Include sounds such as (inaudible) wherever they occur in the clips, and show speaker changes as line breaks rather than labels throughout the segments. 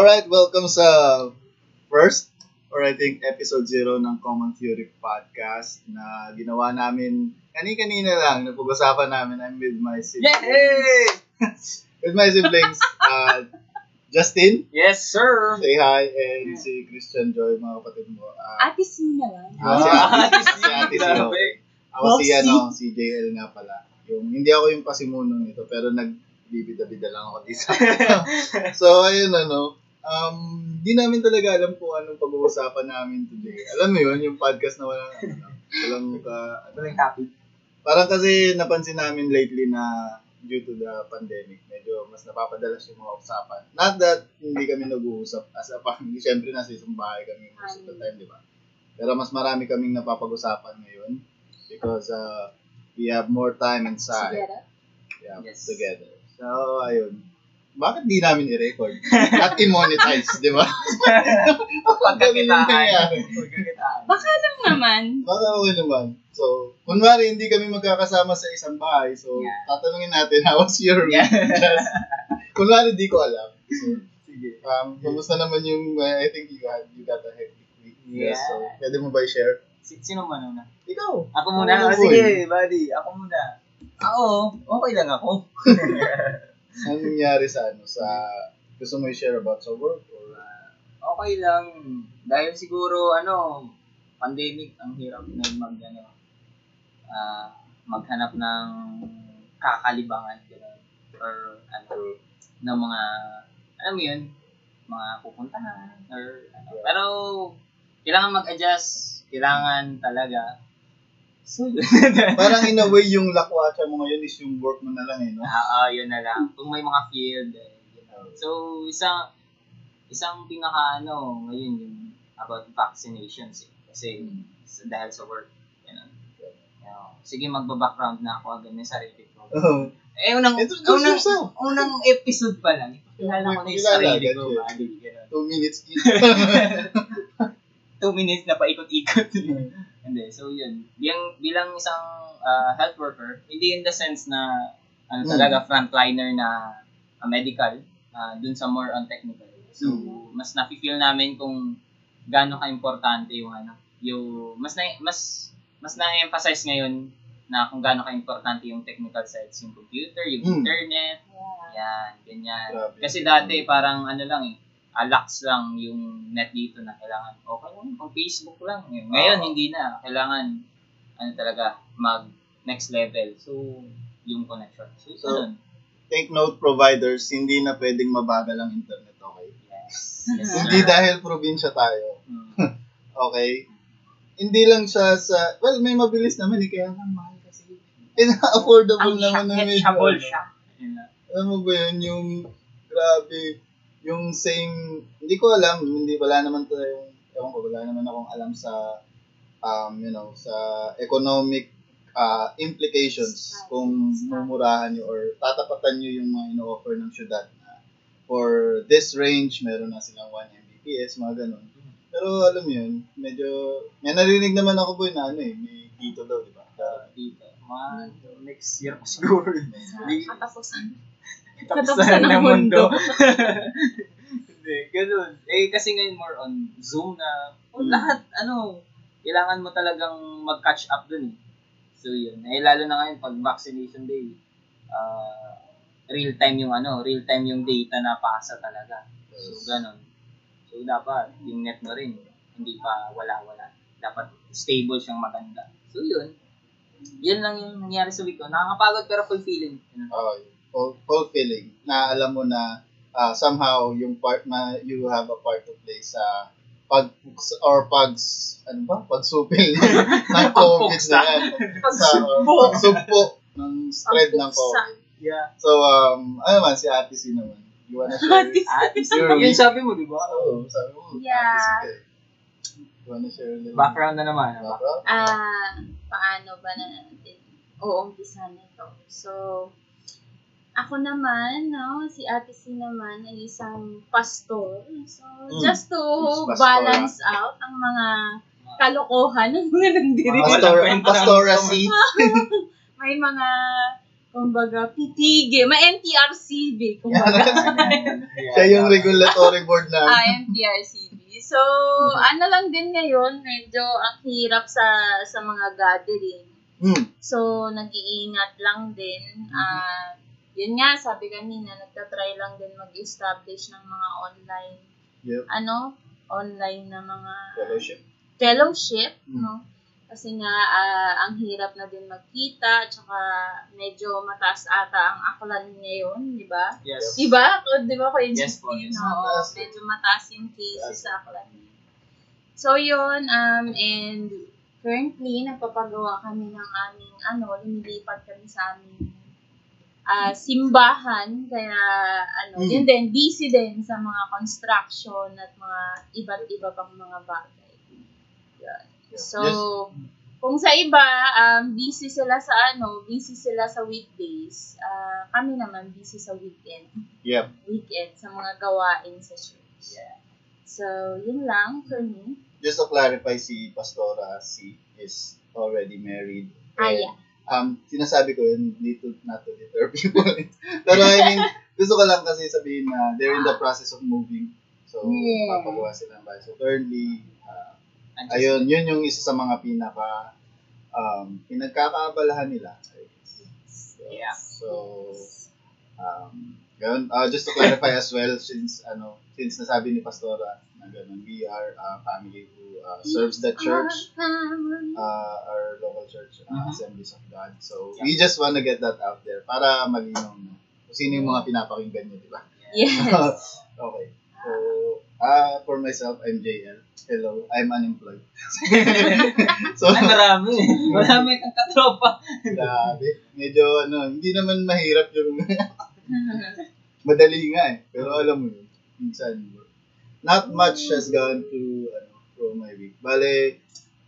Alright, welcome sa first or I think episode 0 ng Common Theory podcast na ginawa namin kani-kanina lang, napag-usapan namin. I'm with my siblings.
Yay! (laughs)
with my siblings, uh, Justin,
Yes, sir!
say hi, and si Christian Joy, mga kapatid mo. Uh,
Ate Sina lang.
Ah, si Ate-
Ate
si Ate.
Grabe.
ako si, ano, si JL nga pala. Yung, hindi ako yung pasimuno nito, pero nagbibida-bida lang ako dito. (laughs) so, ayun ano, um, di namin talaga alam kung anong pag-uusapan namin today. Alam mo yun, yung podcast na walang, walang, ka, (laughs) ano,
Walang topic.
parang kasi napansin namin lately na due to the pandemic, medyo mas napapadalas yung mga usapan. Not that hindi kami nag-uusap as a family. (laughs) Siyempre, nasa isang bahay kami most of the time, di ba? Pero mas marami kaming napapag-usapan ngayon because uh, we have more time inside.
Sigara?
Yeah,
Yes.
together. So, ayun. Bakit di namin i-record? At i-monetize, di ba? (laughs)
Pagkakitaan.
Baka lang naman.
Baka okay naman. So, kunwari, hindi kami magkakasama sa isang bahay. So,
Yeah.
tatanungin natin, how was your week?
Yeah.
Just, kunwari, di ko alam. So,
Sige.
um, kumusta naman yung, uh, I think you got, you got a hectic week.
Yeah.
So, pwede mo ba i-share?
Si- Sino man una?
Ikaw.
Ako muna?
Ako
Ah,
muna,
sige, buddy. Ako muna. Ako, okay lang ako. (laughs)
Anong nangyari sa, ano, sa, gusto mo i-share about sa work? Or,
Okay lang. Dahil siguro, ano, pandemic, ang hirap na mag, ano, ah, maghanap ng kakalibangan. Gano'n. Or, ano, ng mga, alam mo yun, mga pupuntahan. Or, ano. Pero, kailangan mag-adjust. Kailangan talaga. So, (laughs)
parang in a way, yung lakwatsa mo ngayon is yung work mo na lang, eh, no?
Ah, ah, yun na lang. Kung may mga field, eh, you know. So, isang, isang pinaka, ano, ngayon yung about vaccinations, eh. Kasi, sa- dahil sa work, you know. You know, sige, magba-background na ako agad ng sarili ko.
Oh.
Eh, unang,
Introduce
unang,
yourself.
unang episode pa lang, ipakilala ko na yung
Kilala
sarili ko.
Two minutes. (laughs)
Two minutes na paikot-ikot. (laughs) Hindi, so yun. Bilang, bilang isang ah, health worker, hindi in the sense na ano
Mm.
talaga frontliner na ah, medical, ah, dun sa more on technical. So,
Mm.
mas nafi-feel namin kung gaano ka-importante yung ano, yung mas na, mas mas na-emphasize ngayon na kung gaano ka-importante yung technical sides, yung computer, yung
Mm.
internet,
Yeah.
yan, ganyan.
Grabe.
Kasi dati parang ano lang eh, alax lang yung net dito na kailangan, okay lang, pang Facebook lang. Ngayon, Ngayon,
Oo.
hindi na. Kailangan, ano talaga, mag next level. So, yung connection. So,
So. Take note providers, hindi na pwedeng mabagal ang internet, okay?
Yes. (laughs) yes
Hindi dahil probinsya tayo,
Hmm. (laughs)
okay? Hindi lang siya sa, well, may mabilis naman eh, kaya lang mahal kasi. Ina-affordable
Ang
naman na medyo. ano.
siya. Yun.
Alam mo ba yun, yung, grabe, yung same, hindi ko alam, hindi, wala naman to yung, ewan ko, wala naman akong alam sa, um, you know, sa economic uh, implications kung mumurahan nyo or tatapatan nyo yung mga ino-offer ng syudad na for this range, meron na silang 1 Mbps, mga ganun. Pero alam mo yun, medyo, may narinig naman ako boy na ano eh, may dito daw, di ba? Sa-
Dito. Man, next year pa siguro.
Katapusan.
Katapusan ng mundo. (laughs) Hindi, ganun. Eh, kasi ngayon more on Zoom na, oh,
Mm.
lahat, ano, kailangan mo talagang mag-catch up dun eh. So, yun. Eh, lalo na ngayon, pag vaccination day, ah, real time yung ano, real time yung data na pasa talaga. So, ganun. So, dapat, yung net mo rin, hindi pa wala-wala. Dapat stable siyang maganda. So, yun. Yun lang yung nangyari sa week ko. Nakakapagod pero fulfilling. Yun.
Oh, ful- fulfilling na alam mo na ah, somehow yung part na you have a part to play sa pag or pag ano ba pagsupil ng, (laughs) COVID na yan sa or pagsugpo ng spread ng COVID.
Yeah.
So um ano man si Ate si naman. You wanna share?
Ate
At
Your
yun sabi mo, di ba?
Oo, sabi mo.
Yeah.
Ate si Kay. You wanna share a little
Background na naman. ah.
Background?
Ah, paano ba na natin uumpisa nito? So, ako naman, no, si Ate C naman ay isang pastor. So,
Mm.
just to
Yes, pastora.
balance out ang mga kalokohan ng mga nandirinig.
Pastor. Pastora C. (laughs)
may mga kumbaga, pitige, ma-NTRCB, kumbaga. (laughs)
Siya yung regulatory board na.
ah, NTRCB. So, ano lang din ngayon, medyo ang hirap sa sa mga gathering.
Hmm.
So, nag-iingat lang din. Ah, yun nga, sabi kanina, nagtatry lang din mag-establish ng mga online,
Yep.
ano, online na mga
Fellowship.
fellowship,
Mm.
no? Kasi nga, ah, ang hirap na din magkita, tsaka medyo mataas ata ang aklan ngayon, di ba?
Yes.
Di ba? O, Di ba, Kuya
Yes po, yes.
Oo,
Mataas.
medyo mataas yung cases sa aklan ngayon. So, yun, um, and currently, nagpapagawa kami ng aming, ano, lumilipat kami sa aming ah, simbahan, kaya, ano,
Mm.
yun din, busy din sa mga construction at mga iba't iba pang mga bagay. Yun. So,
Yes.
kung sa iba, um, busy sila sa ano, busy sila sa weekdays, ah, kami naman busy sa weekend.
Yep.
Weekend, sa mga gawain sa church. So, yun lang for me.
Just to clarify, si Pastora C is already married.
Ah, yeah.
Um, sinasabi ko yun, dito not to deter people. (laughs) Pero I mean, gusto ko lang kasi sabihin na they're in the process of moving. So,
Yeah.
papagawa sila ng bahay. So, currently, uh, ayun, yun yung isa sa mga pinaka um, pinagkakaabalahan nila. So,
Yeah.
So, um, yun, uh, just to clarify as well, since, ano, since nasabi ni Pastora na ganun, we are a family who uh, serves the church, uh, our local church, uh,
Mhm.
Assemblies of God. So, we just want to get that out there para malinaw na kung sino yung mga pinapakinggan nyo, di ba?
Yes. (laughs)
okay. So, uh, for myself, I'm JL. Hello, I'm unemployed. (laughs) so,
Ay, marami. Marami kang katropa.
grabe. Medyo, ano, hindi naman mahirap yung (laughs) madali nga eh. Pero alam mo yun, minsan, not much has gone to, ano, from my week. Bale,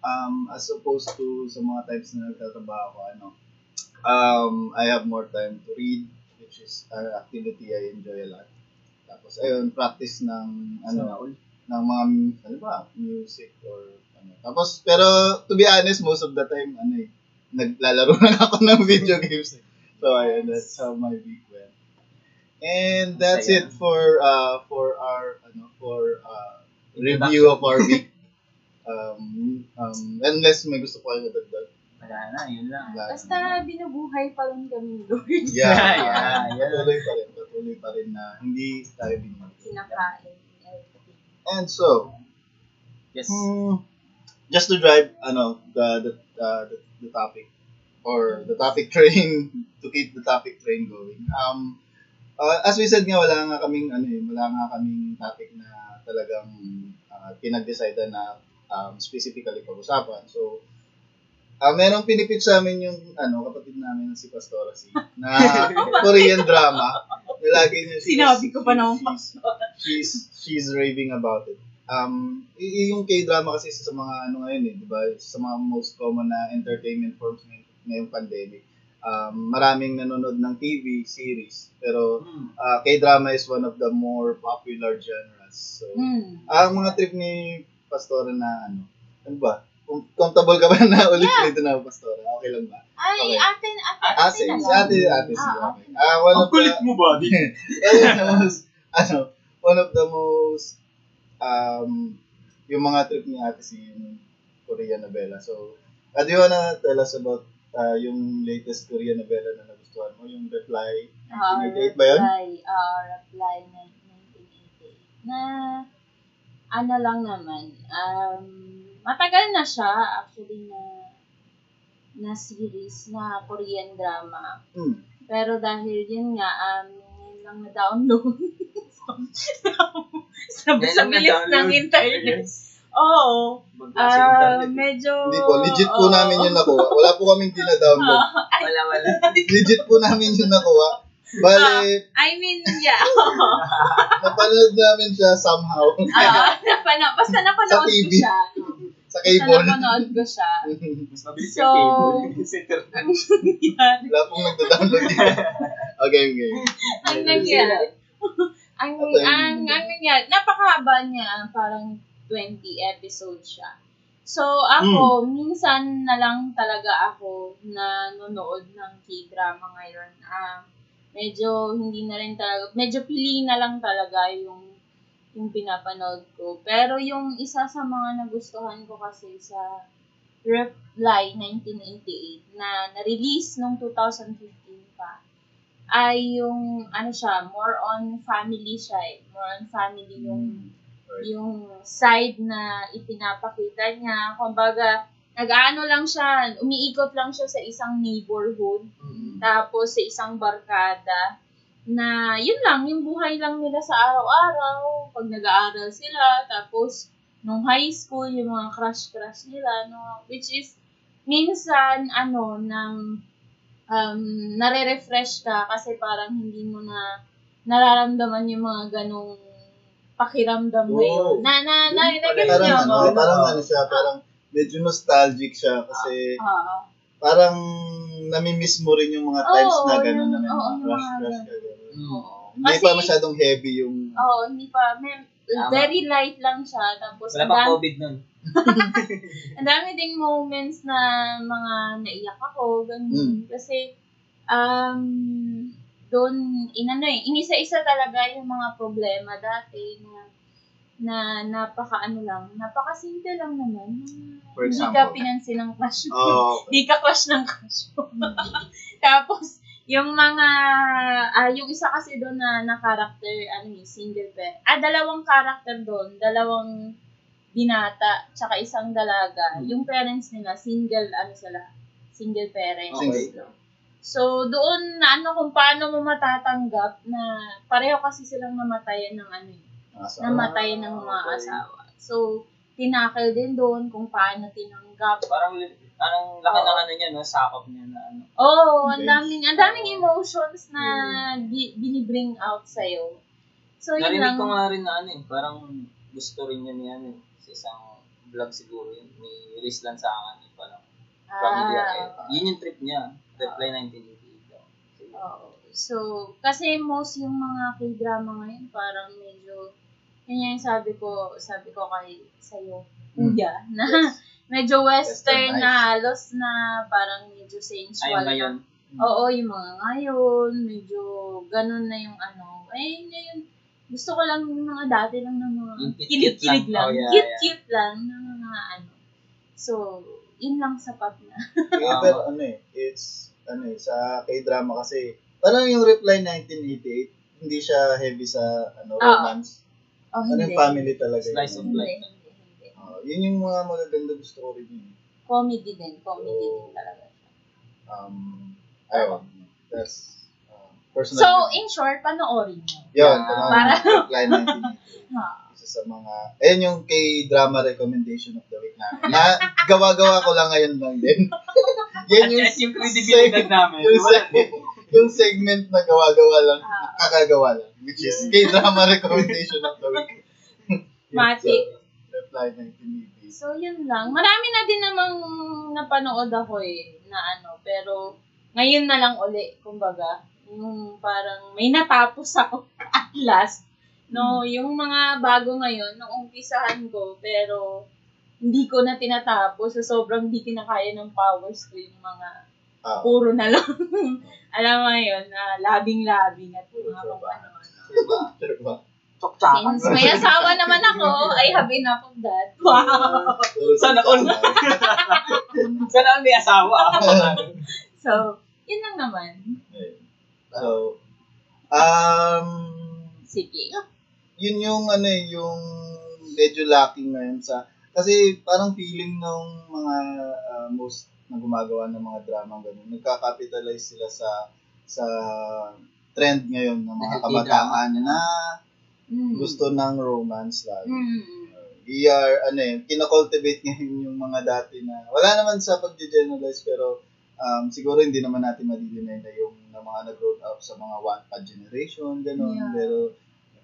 um, as opposed to sa mga times na nagtatrabaho ako, ano, um, I have more time to read, which is an activity I enjoy a lot. Tapos, ayun, practice ng, ano, ng mga, ano ba, music or, ano. Tapos, pero, to be honest, most of the time, ano eh, naglalaro (laughs) na ako ng video games eh. So, ayun, that's how my week. And that's
Masaya.
it for, uh, for our, ano, for, uh, review of our week. (laughs) Um, um, unless may gusto ko kayo dagdag.
Wala na, yun lang.
Wala.
Basta binubuhay pa rin kami, Lord.
Yeah, (laughs)
Yeah, yeah.
patuloy pa rin, patuloy pa rin na hindi tayo.
Kinakain. everything.
And so,
Yes.
Hmm, just to drive ano the the, uh, the the topic or the topic train (laughs) to keep the topic train going. Um uh, as we said nga wala nga kaming ano eh, wala nga kaming topic na talagang uh, pinag-decide na um, specifically pag-usapan. So uh, merong pinipitch sa amin yung ano kapatid namin si Pastora si na (laughs) Korean drama. Na lagi niya
Sinabi ko pa naman,
she's, she's she's raving about it um, y- yung K-drama kasi sa mga ano ngayon eh, di ba? Sa mga most common na entertainment forms ngay- ngayong pandemic. Um, maraming nanonood ng TV series, pero
Hmm.
uh, K-drama is one of the more popular genres. So,
Hmm.
ang mga trip ni Pastora na ano, ano ba? Com- Comfortable ka ba na (laughs) ulit dito na Pastora? Okay lang ba?
Ay,
Okay.
atin, atin,
Ate,
atin na
si
lang.
ate, ate si
Ah,
okay. Ah, one of the,
mo ba? Di? (laughs)
one of the most, ano, one of the most, um, yung mga trip ni ate si yung Korean novela. So, uh, do you wanna tell us about uh, yung latest Korean novela na nagustuhan mo? Yung Reply
Ah,
1988 ba yun?
reply, ah, reply na 1988. Na, ano lang naman, um, matagal na siya, actually, na, na series, na Korean drama.
Hmm.
Pero dahil yun nga, um, yun lang na-download. (laughs) sa, (laughs) sa
lang
bilis ng internet. Oo. Ah, medyo...
Hindi po, legit po
oo.
namin yun nakuha. Wala po kaming dina-download. (laughs)
Wala, wala.
Legit po namin yun nakuha. Bale,
I mean, yeah. (laughs)
napanood namin siya somehow
Ah, napana, basta napanood
Sa
ko
TV.
siya.
sa
Basta
cable.
napanood ko siya. (laughs)
Mas mabilis
So-
yung cable. Sa internet.
Yan.
Wala pong nagda-download dito. Okay, okay.
ang nangyari. ang, ang, ang nangyari, napakahaba niya, parang 20 episodes siya. So, ako, minsan na lang talaga ako na nanonood ng K-drama ngayon. Ah, medyo hindi na rin talaga, medyo pili na lang talaga yung yung pinapanood ko. Pero yung isa sa mga nagustuhan ko kasi sa Reply 1988 na na-release nung 2015 pa ay yung ano siya, more on family siya eh. More on family yung
Right.
yung side na ipinapakita niya. Kumbaga, nag-ano lang siya, umiikot lang siya sa isang neighborhood,
Mm.
tapos sa isang barkada, na yun lang, yung buhay lang nila sa araw-araw, pag nag-aaral sila, tapos nung high school, yung mga crush-crush nila, no? which is, minsan, ano, nang um, nare-refresh ka kasi parang hindi mo na nararamdaman yung mga ganong pakiramdam
Oo.
ngayon. Na, na, na, na, na,
Parang ano, parang ano siya, parang medyo nostalgic siya kasi parang namimiss mo rin yung mga times na gano'n na may mga crush crush gano'n. Hindi pa masyadong heavy yung
Oo, hindi pa. May, very light lang siya. Tapos,
Wala pa COVID nun. (laughs)
ang dami ding moments na mga naiyak ako, ganun.
Mm.
Kasi, um, doon, inano eh, inisa-isa talaga yung mga problema dati na na napaka ano lang, napaka-simple lang naman.
For
Hindi
example?
ka pinansin ng crush mo.
Oh, (laughs)
Hindi ka crush ng crush mo. (laughs) Tapos, yung mga, ah, yung isa kasi doon na, na character, ano eh, single parent. Ah, dalawang character doon, dalawang binata, tsaka isang dalaga.
Hmm.
Yung parents nila, single, ano sila, single parents.
Single.
So, doon na ano kung paano mo matatanggap na pareho kasi silang namatayan ng ano eh,
nasa-
namatayan ng mga
okay.
asawa. So, tinakil din doon kung paano tinanggap.
Parang, anong laki ng ano niya, no? Sakop niya na ano.
Oh, ang daming ang daming emotions na di, binibring out sa So, yun
Narinig
lang.
ko nga rin na ano eh, parang gusto rin niya ni ano eh, sa isang vlog siguro yun, may release lang sa akin, eh, parang familiar eh.
Ah,
Yun yung trip niya, Reply 1988 daw. So,
oo. So, kasi most yung mga K-drama ngayon parang medyo yun yung sabi ko, sabi ko kay sa'yo,
Hmm.
kuya, (laughs) na medyo western
Westernized.
na halos na parang medyo sensual.
Ayun ngayon,
Oo, yung mga ngayon, medyo ganun na yung ano. Eh, ngayon, gusto ko lang yung mga dati lang ng mga
Yung cute-cute
kilig-kilig
lang.
lang.
Oh, yeah,
Cute-cute lang ng mga ano. So, yun lang sapat na.
Eh, pero ano eh, it's, ano eh, sa K-drama kasi, parang yung Reply 1988, hindi siya heavy sa, ano,
Oo.
romance.
Oh,
Ano
hindi.
yung family talaga.
Slice
yun.
of life.
hindi, hindi.
Oh, yun yung mga magaganda gusto ko rin yun.
Comedy din. Comedy
Oo.
din talaga.
Um, ayun. That's, uh, personal.
So, in short, panoorin mo.
Yun, parang
para-
Reply 1988. (laughs) Isa sa mga, ayun yung K-drama recommendation of the week namin. Na, gawa-gawa ko lang ngayon lang din. (laughs) Yan
At
yung,
yes, yung credibility namin.
yung, seg- yung segment na gawa-gawa lang,
Ah.
kakagawa lang, which is K-drama recommendation of the week. (laughs)
Matic.
So, reply 1980.
So, yun lang. Marami na din namang napanood ako eh, na ano, pero ngayon na lang uli, kumbaga. Yung parang may natapos ako (laughs) at last. No, yung mga bago ngayon, nung umpisahan ko, pero hindi ko na tinatapos. So, sobrang di kinakaya ng powers ko yung mga
Ah,
puro na lang. (laughs) Alam mo yun, na labing-labing at mga kung ano-ano.
sure ba?
Chok-chakan.
Since may asawa naman ako, I have enough of that. Wow!
Sana all. (laughs) Sana all may asawa.
So, yun lang naman.
So, um,
Sige.
Yun yung ano eh, yung medyo lacking ngayon sa kasi parang feeling ng mga ah, most na gumagawa ng mga drama ganun nagka-capitalize sila sa sa trend ngayon ng mga kabataan na
Mm.
gusto ng romance lagi.
Mm.
We are, ano eh, kinakultivate (laughs) ngayon yung mga dati na, wala naman sa pag-generalize, pero um, siguro hindi naman natin madidinay na yung na mga nag-grow up sa mga one pa generation, gano'n.
Yeah.
Pero,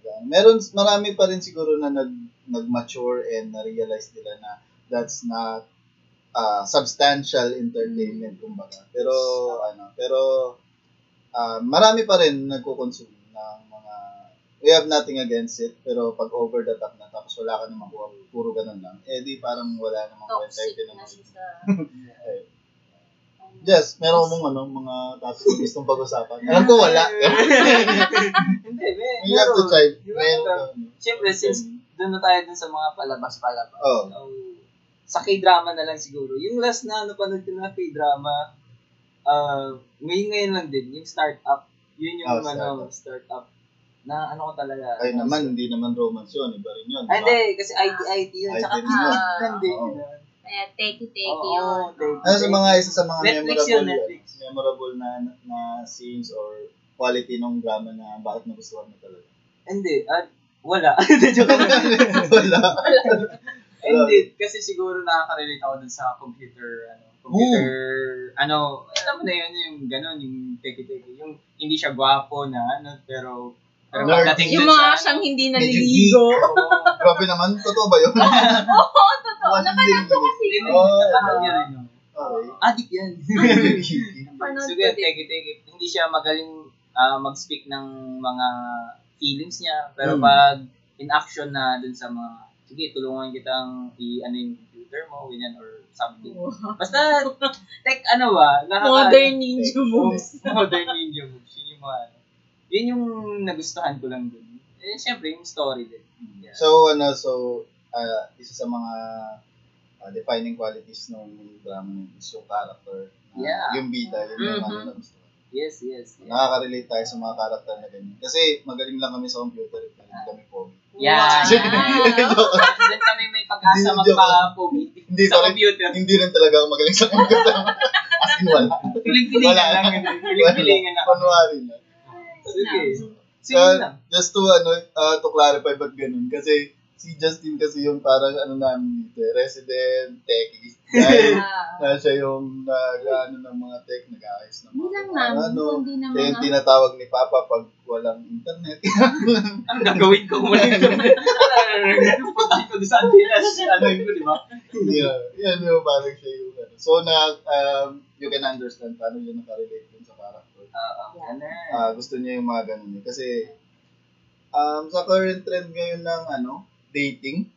uh, meron, marami pa rin siguro na nag, nag-mature and na-realize nila na that's not uh, substantial entertainment, kumbaga. Pero, ano, pero, uh, marami pa rin nagko-consume ng mga we have nothing against it, pero pag over the top na, tapos wala ka na makuha, puro ganun lang, eh di parang wala namang kwenta
Toxic na siya sa... (laughs)
Jess, meron mong ano, mga topics na gustong pag-usapan. Alam ko wala. (laughs)
Hindi, may, (laughs)
you have to try.
Meron. Siyempre, since doon na tayo dun sa mga palabas-palabas.
Oh.
So, sa K-drama na lang siguro. Yung last na ano panood ko na K-drama, uh, ngayon ngayon lang din, yung startup. Yun yung
Oh,
ano, startup. Na ano ko talaga.
Ay naman, hindi naman romance yun. Iba rin yun.
Ay,
ba?
hindi. Kasi IT-IT yun. Tsaka lang din.
Oo.
Kaya teki-teki
Oo,
yun.
teki.
Ano sa mga isa sa mga
Netflix
memorable
yun, Netflix.
memorable na na scenes or quality ng drama na bakit nagustuhan mo talaga?
Hindi. at wala. (laughs) Joke lang.
Wala. (laughs)
Hindi, kasi siguro nakaka-relate ako dun sa computer, ano, computer, ano, alam mo na yun, yung gano'n, yung teki-teki, yung hindi siya gwapo na, ano, pero, pero pagdating
Yung mga
sa,
siyang hindi naliligo.
Grabe naman. Totoo ba yun? (laughs)
Oo, totoo. Napanood ko kasi.
Oh,
napanood niya rin yun.
Okay.
Addict yan. (laughs) Yun,
din.
teki-teki, hindi siya magaling ah, mag-speak ng mga feelings niya, pero
Hmm.
pag in action na dun sa mga, sige, tulungan kitang i-ano yung computer mo, ganyan, or something. Basta, (laughs) tech, ano ba, nakaka-
Modern ninja (laughs) moves.
Modern ninja moves. Yun yung mga, yun yung nagustuhan ko lang dun. Eh, syempre, yung story din. Yeah.
So, ano, so, ah, isa sa mga ah, defining qualities ng drama is yung character. na-
Yeah.
Yung bida, yun yung
Mhm.
ano na gusto
yes, yes. yes.
Nakaka-relate tayo sa mga character na ganyan. Kasi magaling lang kami sa computer, pero hindi kami pogi.
Yeah. Doon (laughs) kami may pag-asa magpa-pogi (laughs)
Hindi,
sa
sorry.
computer.
Hindi rin talaga ako magaling sa computer. (laughs) As in, wala.
Piling-pilingan lang. Piling-pilingan lang.
Kunwari na.
Sige.
So,
Sige lang.
just to, ano, uh, to clarify ba't ganun? Kasi, si Justin kasi yung parang, ano namin dito, eh, resident, techie. (laughs)
Ah.
na siya yung nag, ano, ng mga tech, nag-aayos ng
Hindi
mga
lang namin,
ano,
kundi naman
siya yung tinatawag ni Papa pag walang internet. (laughs)
Ang gagawin ko kung wala ito. Pag ko sa antinas, ano yun ko, di ba?
yeah, yan yung parang siya yung, ano. So, na, um, you can understand paano yun nakarelate dun sa character.
Oo. Ano?
Ah, gusto niya yung mga ganun eh. Kasi, um, sa current trend ngayon ng, ano, dating,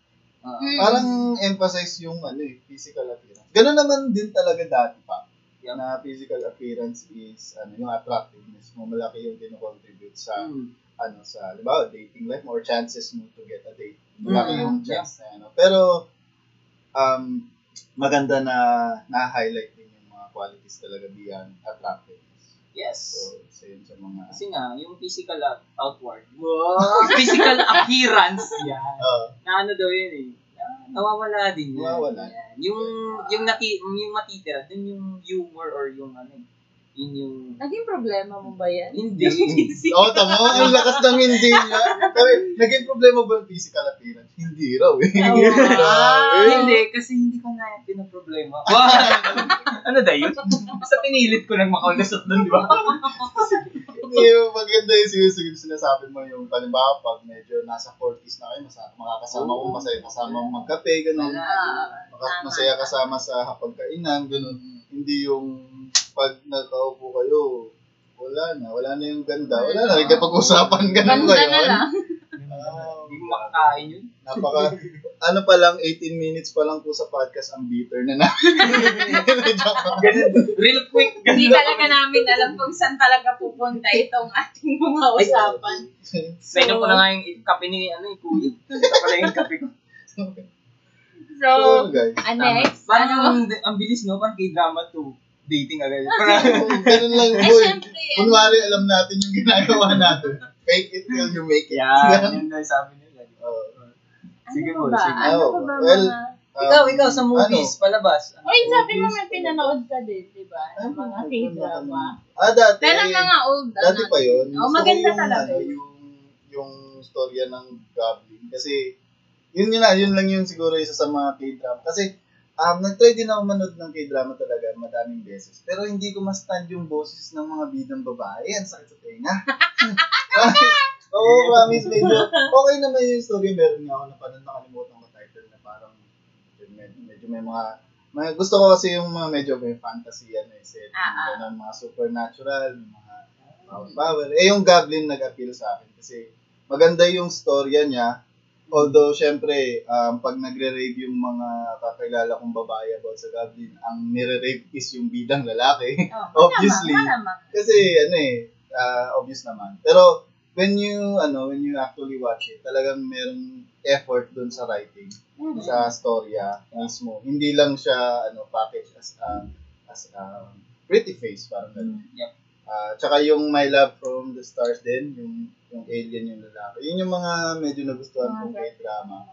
Oo.
Mm.
parang emphasize yung, ano eh, physical appearance. Ganun naman din talaga dati pa.
Yeah.
Na physical appearance is, ano, yung attractiveness mo, malaki yung kinocontribute sa,
Mm.
ano, sa, di ba, dating life mo or chances mo to get a date. Malaki
Mm,
yung chance na, ano. Pero, um, maganda na na-highlight din yung mga qualities talaga beyond attractiveness.
Yes.
So, isa yun sa mga,
Kasi nga, yung physical out- outward. Wow! (laughs) physical appearance. Yan.
uh,
Na ano daw yun eh. Na- Nawawala din.
Nawawala.
Yan. Yung, yung, nati, yung matitira, dun yung humor or yung ano eh. Yun yung...
Naging problema mo ba yan?
Hindi.
Oo, oh, tamo. Ang lakas ng hindi niya. Sabi, naging problema ba yung physical appearance? Hindi raw eh.
Oo.
Grabe.
Hindi, kasi hindi ko na pinaproblema. Wow! (laughs) ano da yun? Basta pinilit ko lang makalusot doon, di ba?
Hindi, yung maganda yung sinusunod sinasabi mo yung halimbawa pag medyo nasa 40s na kayo, masa, makakasama mo, masaya kasama mo magkape,
tama.
masaya kasama sa hapagkainan, gano'n. Hindi yung pag nakaupo kayo, wala na, wala na yung ganda, wala na, nagkapag-usapan, gano'n
Ganda
ba
na lang.
Ah,
Hindi ko makakain yun.
napaka, (laughs) ano pa lang, 18 minutes pa lang po sa podcast, ang bitter na namin. (laughs)
Ganun. Real quick.
Hindi talaga namin alam kung saan talaga pupunta itong ating mga usapan.
Pwede ko na nga yung kape ni, ano, yung kuya. Ito pala yung kape ko. (laughs)
So,
So, guys,
ah, next,
Parang
ano?
ang, ang bilis, no? Parang k-drama to dating agad. (laughs) Parang,
ganun lang,
Eh,
boy.
ano,
Kunwari, alam natin yung ginagawa natin. Fake it till you make it.
yan, yun na sabi nila.
Oo.
Sige
ano
po,
ba?
sige.
Ano pa ba
Well. Um,
ikaw, ikaw, sa movies, palabas.
Uy, sabi mo may pinanood ka din, di ba? Ng mga
Ano,
K-drama.
Ah, dati.
Pero mga old,
Dati
ano,
pa yun.
Oh, maganda
yung,
talaga.
Ano, yung, yung storya ng Goblin. Kasi, yun yun na, yun lang yung siguro isa sa mga K-drama. Kasi, um, nag-try din ako manood ng K-drama talaga madaming beses. Pero hindi ko ma-stand yung boses ng mga bidang babae. Ang sakit sa tenga. (laughs) Oo, oh, promise, medyo, okay naman yung story. Meron nga ako napanood, nakalimutan ko title na parang, medyo, medyo may mga, may, gusto ko kasi yung mga medyo may fantasy, ano, eh, setting,
Ah, ah.
mga supernatural, mga power, power. Eh, yung Goblin nag-appeal sa akin kasi maganda yung storya niya. Although, syempre, um, pag nagre-rave yung mga kakilala kong babae about sa Goblin, ang nire-rave is yung bidang lalaki.
Oh, (laughs)
Obviously.
Malamang.
Kasi, ano eh, ah, obvious naman. Pero, when you, ano, when you actually watch it, talagang merong effort dun sa writing,
Mm.
sa storya mismo. Hindi lang siya, ano, package as a, as a pretty face, parang ganun.
Yep.
Ah, tsaka yung My Love from the Stars din, yung yung alien yung lalaki. Yun yung mga medyo nagustuhan kong kay drama.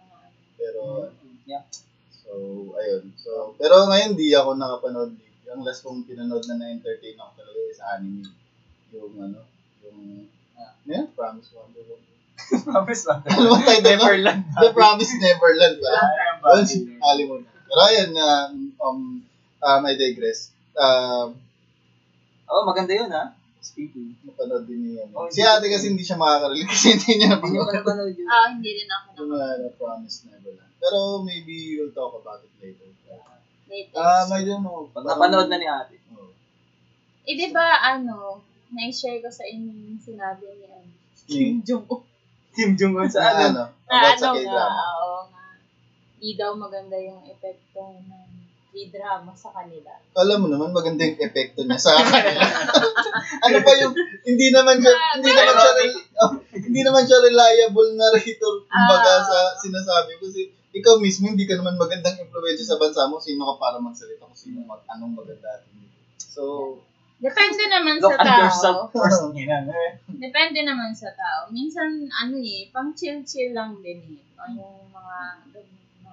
Pero,
Yeah.
so, ayun. So, pero ngayon di ako nakapanood. Yung last kong pinanood na na-entertain ako talaga is anime. Yung ano, yung,
Ah.
yeah, Promise Wonderland. (laughs)
Promise lang.
Ano ba nun?
Neverland. (laughs)
The Promise Neverland ba?
Ayun,
Yun,
bagay.
Kalimutan. Pero ayun, um, um, um, I digress. Um,
Oh, maganda yun ha. Speaking.
Mapanood din niya.
Oh,
si ate kasi hindi siya makaka-relate kasi (laughs) hindi niya
Hindi ko
napanood.
napanood yun.
Ah, hindi rin ako
Yung
nakapanood.
uh, Promise Neverland. Pero maybe we'll talk about it later.
Later.
Um, I don't know.
Pag napanood na ni ate.
Oh.
eh, di ba, ano, na-share ko sa inyo yung sinabi ni ano? Kim Jong-un. (laughs)
Kim Jong-un
Sa
ano?
ano?
Na
About sa
ano nga,
K-drama.
oo nga. Di daw maganda yung epekto ng K-drama sa kanila.
Alam mo naman, maganda yung epekto niya sa akin. (laughs) ano pa yung, hindi naman siya, hindi naman siya, rel- oh, hindi naman siya reliable narrator, kumbaga
Ah.
sa sinasabi ko. Kasi ikaw mismo, hindi ka naman magandang influensya sa bansa mo. Sino ka para magsalita kung sino mag, anong maganda. So,
Depende naman
Look
sa
at
tao.
yourself first. (laughs) Eh.
Depende naman sa tao. Minsan, ano eh, pang chill-chill lang din eh. Yung mga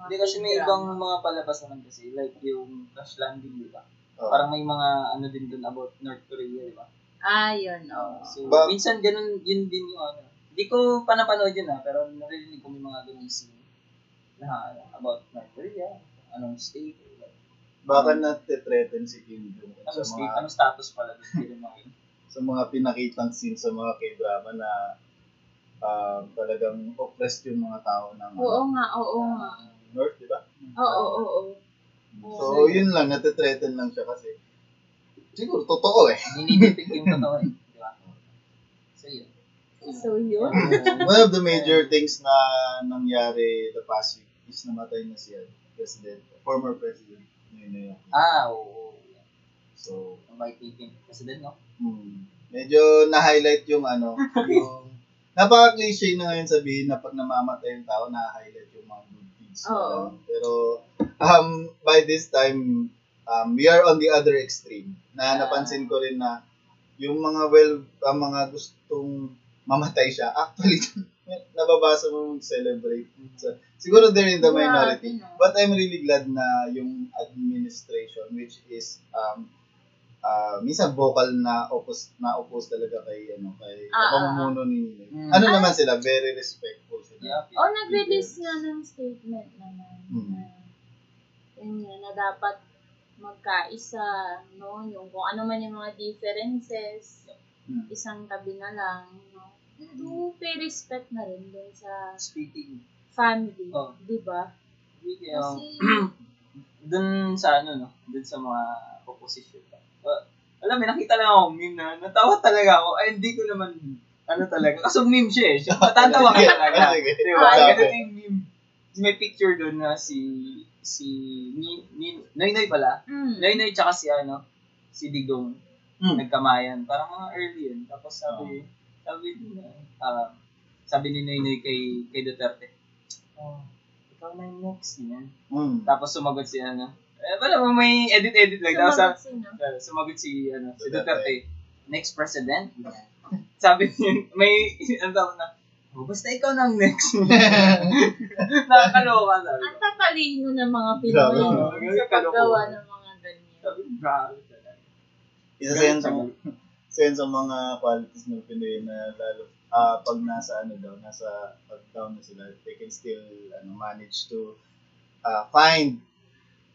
Hindi kasi may ibang mga palabas naman kasi. Like yung Crash Landing, di ba?
oh.
Parang may mga ano din dun about North Korea, di ba?
Ah, yun, oo.
So,
Ba-
minsan ganun, yun din yung ano. Hindi ko pa napanood yun ha, pero narinig ko may mga ganung scene na ano, about North Korea, anong state, like,
baka na-threaten si Kim Jong un sa
state,
mga,
anong status pala dun, hindi rin mga (laughs)
sa mga pinakitang scene sa mga K-drama na um, talagang oppressed yung mga tao ng
Oo
ano,
nga, oo nga.
North, di ba?
Oo, oo, oo.
So, yun lang, natitreten lang siya kasi siguro totoo eh.
Ninipitik yung totoo eh, (laughs) di ba? So, yun.
So, yun.
One of the major things na nangyari the past week is namatay na si ano, President, former President Ninoy Aquino.
Ah, oo.
So,
Ang may taping president, no?
hmm, medyo na-highlight yung ano, (laughs) yung napaka-cliche na ngayon sabihin na pag namamatay yung tao, na-highlight yung mga na
Oo.
lang. Pero, um, by this time, um, we are on the other extreme. Na napansin ko rin na yung mga well, ang mga gustong mamatay siya, actually, (laughs) nababasa mo mag-celebrate. So, siguro they're in the minority.
no?
But I'm really glad na yung administration, which is, um, uh, minsan vocal na oppose, na oppose talaga kay, ano, kay
Ah, ah,
pamumuno ni Ninoy.
Mm.
Ano naman sila, very respectful sila.
Yeah.
Oh, nag-release nga ng statement naman.
Hmm.
Na, yun nga, na dapat magkaisa, no? Yung kung ano man yung mga differences,
Hmm.
isang tabi na lang, no? To pay respect na rin dun sa
Speaking,
family,
Oh.
di ba?
Kasi,
Kasi, (clears throat)
dun sa ano, no? Dun sa mga opposition. Uh, alam mo, nakita lang ako meme na natawa talaga ako. Ay, hindi ko naman, ano talaga. Kaso meme siya eh. Siya, matatawa ka (laughs) talaga. Di ba?
Sabi.
Ganun yung meme. May picture dun na si, si, ni, ni, Noy Noy pala.
mm,
Noy Noy tsaka si ano, si Digong.
Hmm.
Nagkamayan. Parang mga early yun. Tapos sabi, sabi na, ah, sabi ni Noy Noy kay, kay Duterte, oh, ikaw na yung next niyan.
Mm.
Tapos sumagot si ano. Eh, wala mo may edit-edit lang. Tapos
sumagot
sa,
sino?
uh, sumagot si ano, si
Duterte.
Next president. Sabi niya, may (laughs) ano tawag na, oh, basta ikaw nang next. (laughs) Nakakaloka sabi.
Ang tatalino ng mga
Grabe,
Pinoy
no?
no? sa paggawa ng mga ganyan.
Sabi, grabe talaga.
Isa sa yan sa, isa yan sa mga qualities ng Pinoy na lalo ah pag nasa ano daw, nasa pag down na sila, they can still ano, manage to ah find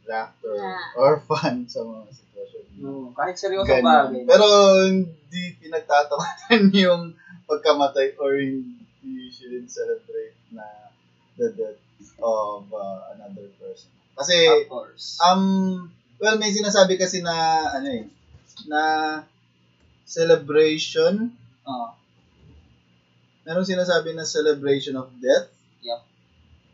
laughter
Yeah.
or fun sa mga sitwasyon.
No, kahit seryoso
Ganyan.
bagay.
Pero hindi pinagtatawanan (laughs) yung pagkamatay or hindi shouldn't celebrate na the death of uh, another person. Kasi
of course.
Um, well, may sinasabi kasi na, ano eh, na celebration
Oo.
merong sinasabi na celebration of death.
Yup.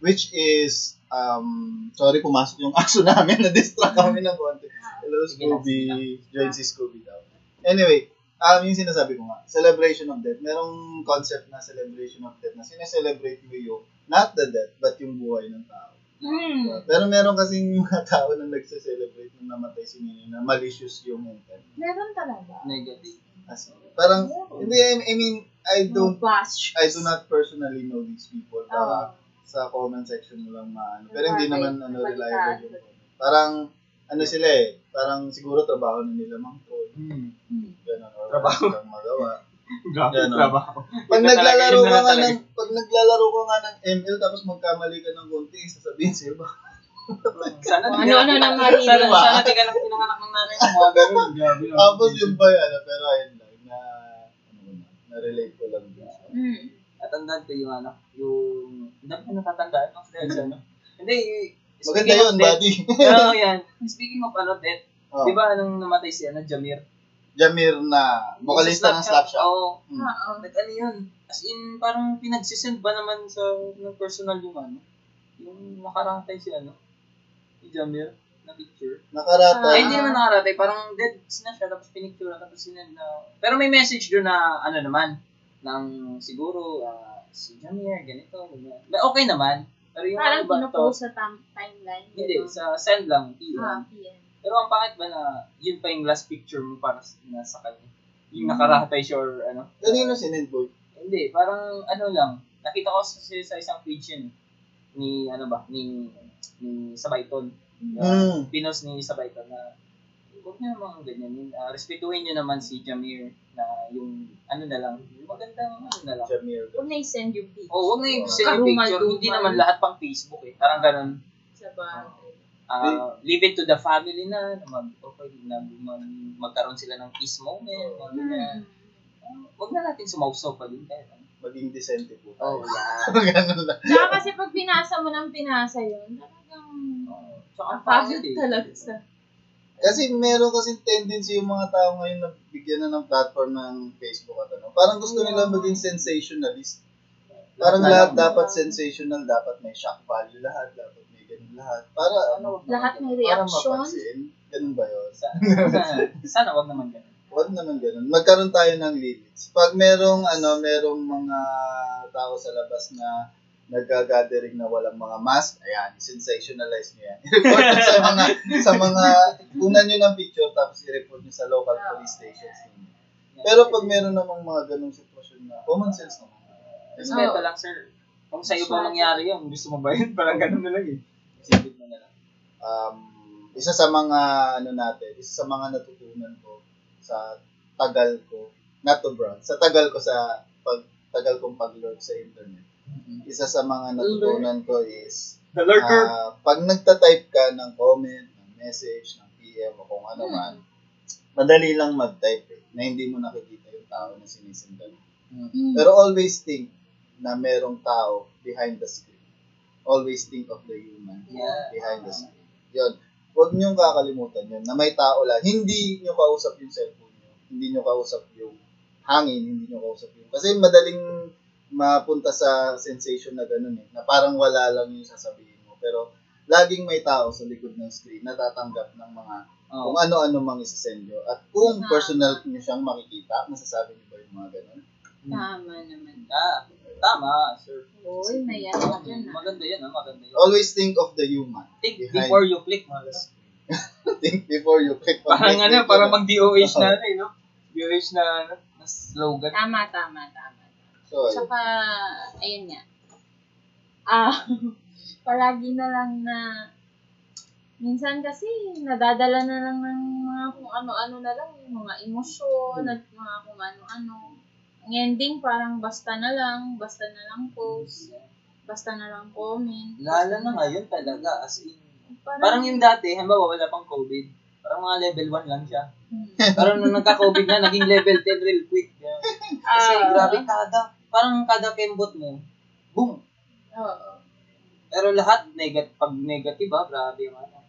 Which is, um, sorry, pumasok yung aso (laughs) namin. Na-distract kami ng konti. Hello, Scooby. Join si Scooby daw. Anyway, um, yung sinasabi ko nga, celebration of death. Merong concept na celebration of death na sineselebrate mo yung, not the death, but yung buhay ng tao.
Hmm.
Pero meron kasing mga tao na nagse-celebrate nung namatay si Nini na malicious yung intent.
Meron talaga.
Negative.
As, parang, hindi, I I mean, I don't. I do not personally know these people. Para sa comment section mo lang maano. Pero hindi naman ano, reliable yung. Parang, ano sila eh, parang siguro trabaho na nila mang troll.
Hmm.
Ganun, or
Trabaho.
silang magawa. (laughs)
Grabe trabaho.
Pag naglalaro ka nga ng, pag naglalaro ka nga ng ML tapos magkamali ka ng konti, sasabihin sa'yo ba? (laughs)
Sana
Ano-ano
lang-
nang maririnig.
Sana, sana di ka lang pinanganak ng nanay mo. Ganun. Grabe.
Tapos yung ba ano, pero ayun lang, na, ano na, na-relate ko lang din.
Hmm.
Natandaan ko yung ano, yung, hindi ko natatandaan dahil sa ano. Hindi,
Maganda
speaking
yun, buddy. (laughs)
Oo, yan. Speaking of ano, death,
Oh,
di ba nung namatay si ano, Jamir?
Jamir na, vocalista ng Slapshot.
Oo.
Hmm.
Oo.
Nag ano yun? As in, parang pinagsisend ba naman sa ng personal yung ano? Yung nakaratay si ano? Si Jamir na picture.
Nakarata.
Ah.
Ay, hindi naman nakaratay. Parang dead na siya, tapos pinicture na, tapos sinend na. Pero may message doon na, ano naman, ng siguro, ah, si Jamir, ganito, ganyan. Okay naman. Pero yung
Parang
ano ba to?
sa tam- timeline.
Hindi,
gano'n.
sa send lang, PM.
Ah, PM.
Pero ang pangit ba na, yun pa yung last picture mo para sa, nasa kanya? Yung
Hmm.
nakaratay siya or ano?
Kanino sinend boy?
Hindi, parang ano lang. Nakita ko sa, sa isang page yun. Ni, ano ba, ni, ni Sabayton. Uh,
Mm.
Pinos ni Sabayton na, huwag niyo naman ganyan. Yun, ah, respetuhin niyo naman si Jamir na yung, ano na lang, yung magandang, ano na lang.
Jamir.
Huwag na i-send yung picture.
Oh, huwag na yung
Oh.
send yung picture.
Karumal-dumal.
Hindi naman lahat pang Facebook eh. Parang ganun.
Sa bagay.
Ah, leave it to the family na, na mag, okay, na mag, magkaroon sila ng peace moment, mga ganyan.
Hmm.
Ah, Huwag na natin sumausaw pa din ano.
Maging decente po.
Oh,
tayo.
yeah. (laughs)
Ganun lang.
Tsaka kasi pag pinasa mo ng pinasa yun, talagang
Oh, ang
pagod
eh.
talaga sa...
Kasi meron kasing tendency yung mga tao ngayon na bigyan na ng platform ng Facebook at ano. Parang gusto nila maging sensationalist. Parang lahat dapat sensational, dapat may shock value lahat, dapat may ganun lahat. Para ano,
Lahat may
para
reaction.
mapansin. Ganun ba yun?
Sa- Sana wag naman ganun. (laughs)
Huwag naman ganun. Magkaroon tayo ng limits. Pag merong ano, merong mga tao sa labas na nagka-gathering na walang mga mask, ayan, sensationalize niyo yan. (laughs) I-report nyo sa mga, sa mga, kunan nyo ng picture tapos i-report nyo sa local police stations ninyo. Pero pag meron namang mga ganong sitwasyon na, common sense naman.
Respeto lang, sir. Kung sa'yo ba
Masyado.
mangyari yun, gusto mo ba yun? (laughs) Parang ganun na lang eh. Isipin mo na lang.
Um, isa sa mga, ano natin, isa sa mga natutunan ko sa tagal ko, not to brag, sa tagal ko sa pag, tagal kong pag-lurk sa internet. Isa sa mga natutunan ko is,
The lurker.
ah, pag nagta-type ka ng comment, ng message, ng PM o kung ano man, madali lang mag-type eh, na hindi mo nakikita yung tao na sinisendan.
Hmm.
Pero always think na merong tao behind the screen. Always think of the human
Yeah.
behind the screen. Yun. Huwag niyong kakalimutan yun, na may tao lang. Hindi niyo kausap yung cellphone niyo. Hindi niyo kausap yung hangin, hindi niyo kausap yung... Kasi madaling mapunta sa sensation na ganun eh, na parang wala lang yung sasabihin mo. Pero laging may tao sa likod ng screen na tatanggap ng mga
Oh.
kung ano-ano mang isasend nyo. At kung
Tama.
personal niyo siyang makikita, masasabi niyo ba yung mga ganun?
Tama naman.
Ah, tama, sir.
Uy, may ano ka dyan ah.
Maganda yan, ah. Maganda yan.
Always think of the human.
Think
behind-
before you click, mga (laughs)
think before you click
Parang ano, para mag-DOH na ano eh, no? DOH na, ano, na slogan.
Tama, tama, tama.
So, ayun.
Tsaka, ayun nga. Ah, (laughs) palagi na lang na, minsan kasi, nadadala na lang ng mga kung ano-ano na lang, yung mga emosyon at mga kung ano-ano. Ang ending, parang basta na lang, basta na lang post, basta na lang comment.
Lalo na ngayon talaga, as in.
Parang,
Parang yung dati, halimbawa wala pang COVID, parang mga level 1 lang siya.
Hmm.
Pero nung nagka-COVID na, naging level 10 real quick. Yeah. (laughs) Kasi
Ah.
grabe kada, parang kada kembot mo, boom.
Oo.
Pero lahat, negat, pag negative ah, grabe yung ano.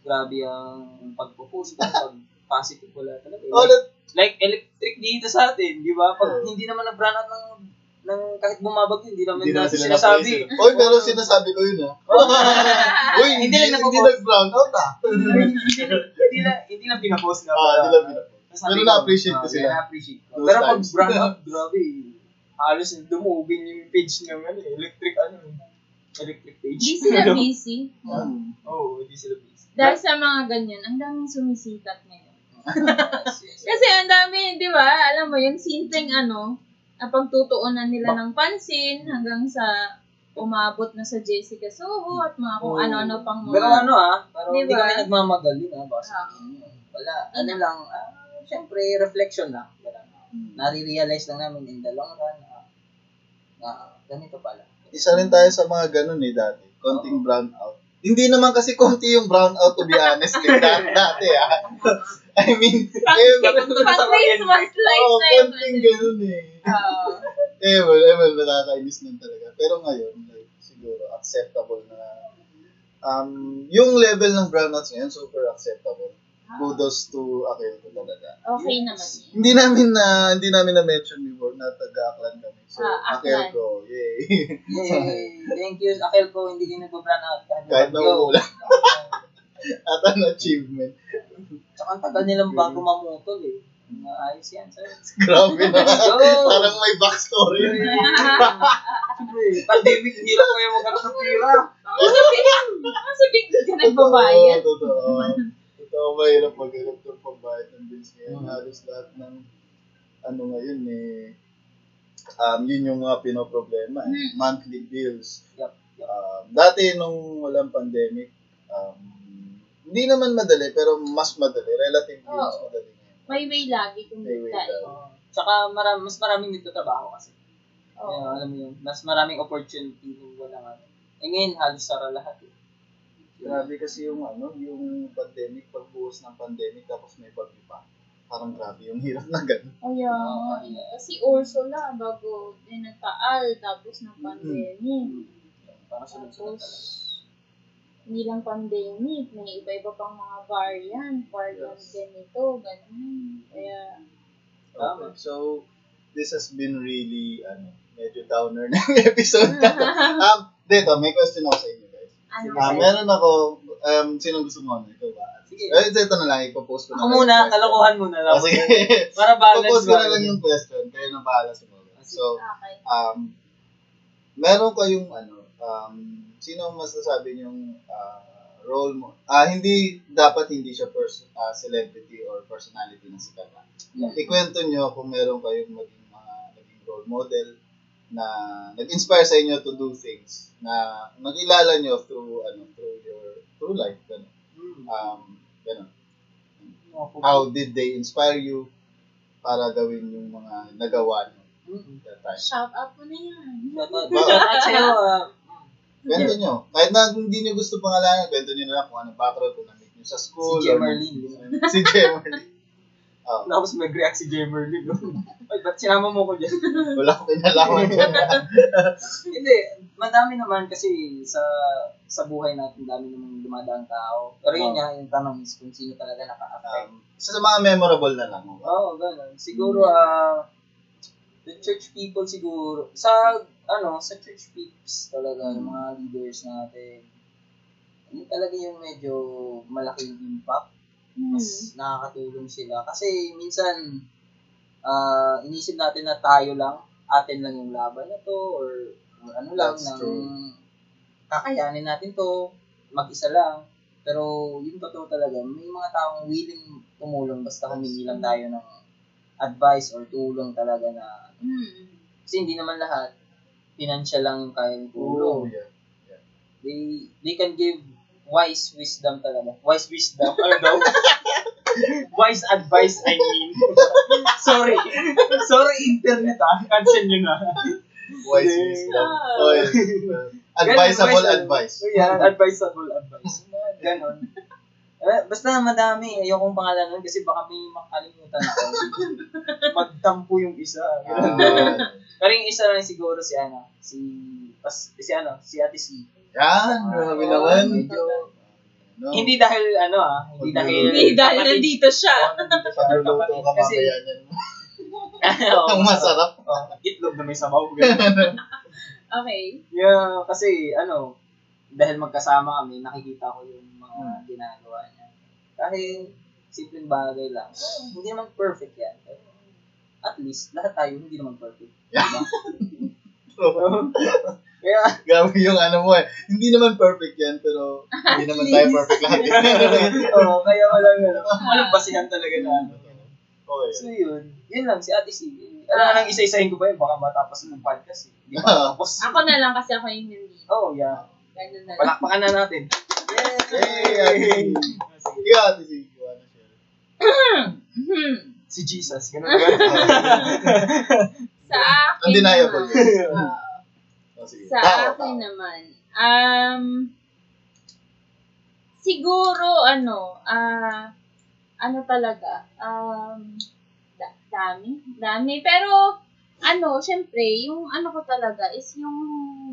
Grabe ang pagpo-post pag positive wala talaga. (laughs)
Oh,
Like, like electric dito sa atin, di ba? Pag hindi naman nag-run out ng, ng kahit bumabag hindi naman
Hindi
natin
sila
sinasabi.
Oy, pero sinasabi ko yun ah. (laughs) Uy,
Hindi
hindi,
lang
hindi nag-brown out ah. (laughs)
hindi lang, hindi lang pinapost na.
Ah, hindi lang pinapost. Pero
ko,
na-appreciate ko
ah,
sila.
Na-appreciate ko. Pero pag brand up, grabe. Halos dumugin yung page ng ano, eh, electric ano, electric page.
Hindi sila (laughs) busy.
Oo, oh, hindi sila busy.
Dahil sa mga ganyan, ang daming sumisikat ngayon. (laughs) Kasi ang dami, di ba? Alam mo, yung simpleng ano, ang pagtutuunan nila ng pansin hanggang sa umabot na sa Jessica Soho at mga kung
Oo.
ano-ano pang mga...
Pero ano ah, pero
Di
hindi kami nagmamagali ah, basta.
Ah.
Wala, ano lang, ah, syempre reflection lang. Wala. Nare-realize lang namin in the long run ah, na ganito pala.
Isa rin tayo sa mga ganun eh dati. Konting brown out. Hindi naman kasi konti yung brown out to be honest eh. Dati, (laughs) dati ah. (laughs) I mean,
Pang,
eh,
pang Christmas light
Oo,
na yun.
konting ganun eh.
Ah. (laughs)
Eh, well, eh, well, nakakainis nun talaga. Pero ngayon, like, siguro, acceptable na, um, yung level ng brownouts ngayon, super acceptable. Kudos to Akil ko talaga.
okay naman yun.
Hindi namin na, hindi namin na-mention before na taga-Aklan kami. So,
Ah,
ko, yay.
Yay! Thank you, Akil ko, hindi kayo nagpa-plan out.
Kahit na umulan. (laughs) At an achievement.
Tsaka ang tagal nilang bago mamutol eh. Naayos yan, sir. (laughs)
Grabe na. Parang may backstory.
Pandemic, hirap ko yung magkaroon ng pira.
Kasi bigla ka nagbabayad.
Totoo, totoo. Totoo, mahirap maghanap ng pambayad ng bills ngayon.
Hmm.
Halos lahat ng ano ngayon eh, um, yun yung mga pinoproblema eh.
Hmm.
Monthly bills.
Yup.
Um, dati nung walang pandemic, um, hindi naman madali, pero mas madali. Relatively
Oo.
mas madali ngayon.
May way lagi kung
May way
tayo.
lagi.
Oo. Tsaka maram, mas maraming nagtatrabaho kasi.
Oo.
Kaya, alam mo yun, mas maraming opportunity nung wala nga. Eh ngayon, halos sara lahat eh.
Grabe kasi yung ano, yung pandemic, pagbuhos ng pandemic, tapos may bagyo pa. Parang grabe yung hirap na ganun.
Oo,
nga,
yeah.
kasi Ursula, bago din nagtaal, tapos ng pandemic.
Parang sunod-sunod
Tapos,
talaga.
hindi lang pandemic, may iba-iba pang mga variant, variant
Yes.
ganito, ganun. Kaya,
Tama.
Okay, so this has been really, ano, medyo downer (laughs) na yung episode (laughs) um, dito, may question ako sa inyo.
Ano
Ah,
ba?
meron ako, um, sino gusto mo? Ikaw ba?
Sige.
Eh, ito na lang, ipopost ko na
Ako muna,
yung
kalokohan muna lang.
Ah, sige. (laughs)
Para balance.
Ipopost ko na lang yung question, kayo na bahala sumagot. So,
Okay.
um, meron kayong ano, um, sino ang masasabi niyong ah, role mo? Ah, hindi, dapat hindi siya pers- ah, celebrity or personality na sikat. ah.
Hmm.
Ikwento niyo kung meron kayong maging mga naging role model na nag-inspire sa inyo to do things na nakilala niyo through ano through your through life ganun.
Hmm.
Um, ganun. How did they inspire you para gawin yung mga nagawa niyo
Hmm.
that time?
Shout out mo na yan.
Shoutout shoutout sa'yo. ah,
Kwento nyo. Kahit na hindi nyo gusto pangalanan, kwento nyo na lang kung anong background, kung na-meet nyo sa school. (laughs)
Si Jemerlin.
si Jemerlin. Oh,
Tapos mag-react si Jemerlin. (laughs) Ay, ba't sinama mo ko dyan? (laughs)
wala ko pinalaman dyan. (laughs)
Hindi, madami naman kasi sa sa buhay natin, dami namang dumadaang tao. Pero yun
Oo.
nga, yung tanong is kung sino talaga naka-affect.
um, isa sa mga memorable na lang.
Oo, oh, ganun. Siguro, ah, the church people siguro, sa, ano, sa church peeps talaga, yung mga leaders natin, yun talaga yung medyo malaking impact.
Hmm.
Mas nakakatulong sila. Kasi minsan, ah inisip natin na tayo lang, atin lang yung laban na to, or, or ano lang,
That's
ng,
true.
kakayanin natin to, mag-isa lang. Pero yung totoo talaga, may mga taong willing tumulong basta humingi lang tayo ng advice or tulong talaga na
Hmm.
kasi hindi naman lahat financial lang yung kayang
Oh,
tulong.
yeah.
They they can give wise wisdom talaga. Wise wisdom. Ano daw? (laughs) wise advice, I mean. (laughs) Sorry. Sorry, internet ah. Cancel nyo na.
Wise wisdom. Yeah. Advisable
Ganun,
advice.
So, yan, advisable advice. Ganon. Eh, basta madami. Ayokong pangalanan kasi baka may makalimutan ako. Magtampo yung isa. Ganun.
Ah,
Pero yung isa lang siguro si ano, si pas, si ano, si Ate C.
yan, grabe
Oo,
naman.
medyo
No?
Hindi dahil ano ah, hindi dahil
Hindi dahil
kapatid.
nandito siya.
Pagluluto ka
Kasi
mamaya niyan. (laughs) Ang masarap.
Oh, itlog na may sabaw. (laughs)
Okay.
yeah, kasi ano, dahil magkasama kami, nakikita ko yung mga
Hmm.
ginagawa niya. Kahit simpleng bagay lang. Oh, hindi naman perfect yan. Pero at least, lahat tayo hindi naman perfect. (laughs) Diba? Kaya, (laughs)
Grabe yung ano mo eh. Hindi naman perfect yan, pero hindi naman tayo perfect lahat. (laughs)
oh, kaya (laughs) walang, ano, walang basihan talaga na ano.
okay.
So yun, yun lang, si Ate C. Alam nga nang isa-isahin ko pa yun, baka matapos ng podcast eh. Hindi pa tapos.
Ako na lang kasi ako yung hindi.
Oh, yeah.
Ganun na lang.
Palakpakan na natin.
Yay! Ikaw, ate.
Hmm.
Si Jesus. Ganun ganun.
Sa akin
Undeniable.
naman. Ah,
sige.
sa
Tao,
akin
tao.
naman. Um, siguro, ano, ah, ano talaga, um, da- dami, dami. Pero, ano, syempre, yung ano ko talaga is yung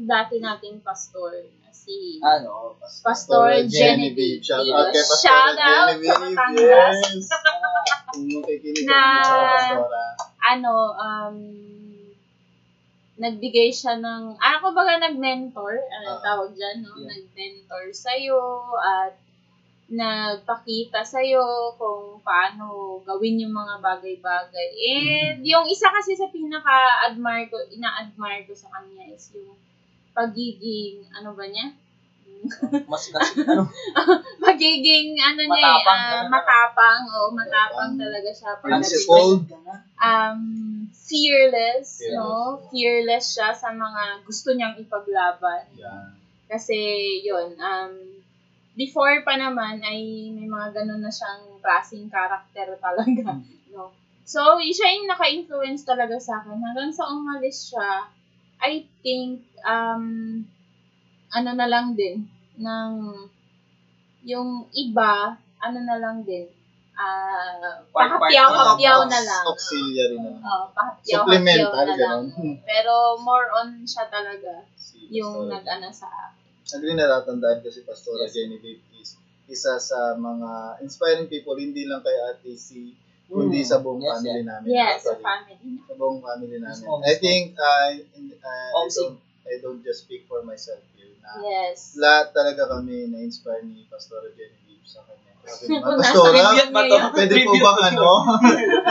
dati nating pastor na si
ano,
Pastor Genevieve.
Shout out kay Pastor
Shout out sa
Genevieve.
Batangas.
Yes. (laughs) Kung makikinig ka
Na-
Pastora.
ano, um, nagbigay siya ng, ah, ako baga nag-mentor, ano
Ah.
tawag dyan, no?
Yeah.
Nag-mentor sa'yo at nagpakita sa'yo kung paano gawin yung mga bagay-bagay. And yung isa kasi sa pinaka-admire ko, ina-admire ko sa kanya is yung pagiging, ano ba niya? (laughs)
mas (laughs) mas ano,
Pagiging, ano niya eh,
Matapang
ah,
talaga.
matapang, o matapang talaga siya.
Na.
um, fearless,
Fearless.
no? Fearless siya sa mga gusto niyang ipaglaban.
Yan.
Kasi, yun, um, before pa naman ay may mga ganun na siyang klaseng karakter talaga, no? So, siya yung naka-influence talaga sa akin. Hanggang sa umalis siya, I think, um, ano na lang din, ng, yung iba, ano na lang din, ah,
part-
pahapyaw-hapyaw na lang.
Auxiliary na.
Oo, pahapyaw-hapyaw
Supplemental,
na lang.
gano'n.
Pero more on siya talaga, yung nag-ano sa akin.
Agree na natatandaan ko si Pastora
Yes.
Genevieve is isa sa mga inspiring people, hindi lang kay Ate C, kundi
Mm.
sa buong
Yes,
family
yeah.
namin.
Yes, sa family.
Sa buong family namin. I think, uh, in- uh, I, don't, I don't just speak for myself. Na
Yes.
Lahat talaga kami na-inspire ni Pastora Genevieve sa kanya. Sabi
Nasa (laughs)
Pastora, pwede po bang ano?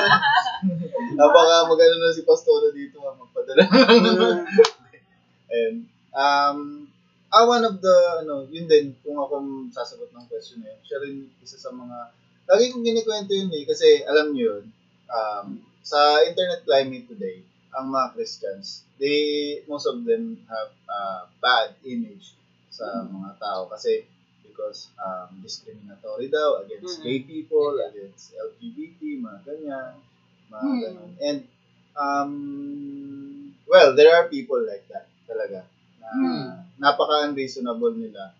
(laughs) Napaka magano na si Pastora dito, ah, magpadala. And, (laughs) um, ah, one of the, ano, yun din, kung ako sasagot ng question na yun, siya rin isa sa mga, lagi kong kinikwento yun eh, kasi alam niyo yun, um, sa internet climate today, ang mga Christians, they, most of them have a bad image sa mga tao kasi because um, discriminatory daw against
Mhm.
gay people,
Yeah.
against LGBT, mga ganyan, mga
Hmm.
ganun. And, um, well, there are people like that talaga. Na,
Hmm.
Napaka-unreasonable nila.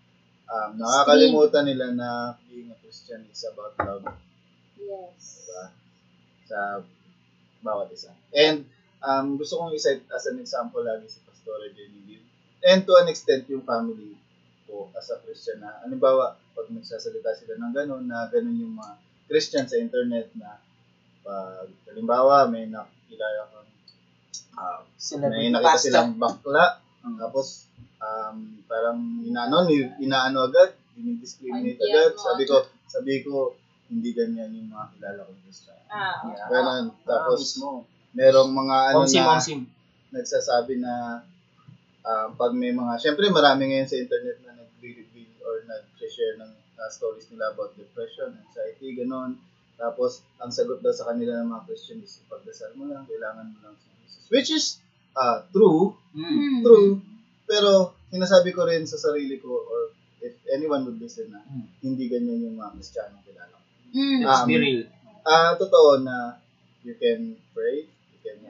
Um, nakakalimutan nila na being a Christian is about love
Yes.
diba? Sa bawat isa. And um, gusto kong isa as an example lagi si Pastora Genevieve. And to an extent yung family ko as a Christian na halimbawa pag nagsasalita sila ng ganun na ganun yung mga Christian sa internet na pag halimbawa may nakilala kang uh, may
Celebrity
nakita
pastor.
silang bakla
Mm.
tapos um, parang inaano ni inaano agad dinidiscriminate agad
yeah,
sabi ko sabi ko hindi ganyan yung mga kilala kong Christian
Ah,
Yeah.
Ganun.
Ah,
Tapos,
mismo.
Merong mga ano
Omsim,
na
omsim.
nagsasabi na ah, pag may mga, syempre marami ngayon sa internet na nag-reveal or nag-share ng ah, stories nila about depression, anxiety, ganun. Tapos, ang sagot daw sa kanila ng mga Christian is, pagdasal mo lang, kailangan mo lang si Jesus. Which is ah, true,
Mm.
True, pero sinasabi ko rin sa sarili ko or if anyone would listen na
Mm.
hindi ganyan yung mga Kristiyano kilala ko.
Mm.
Um,
be real.
Ah, totoo na you can pray,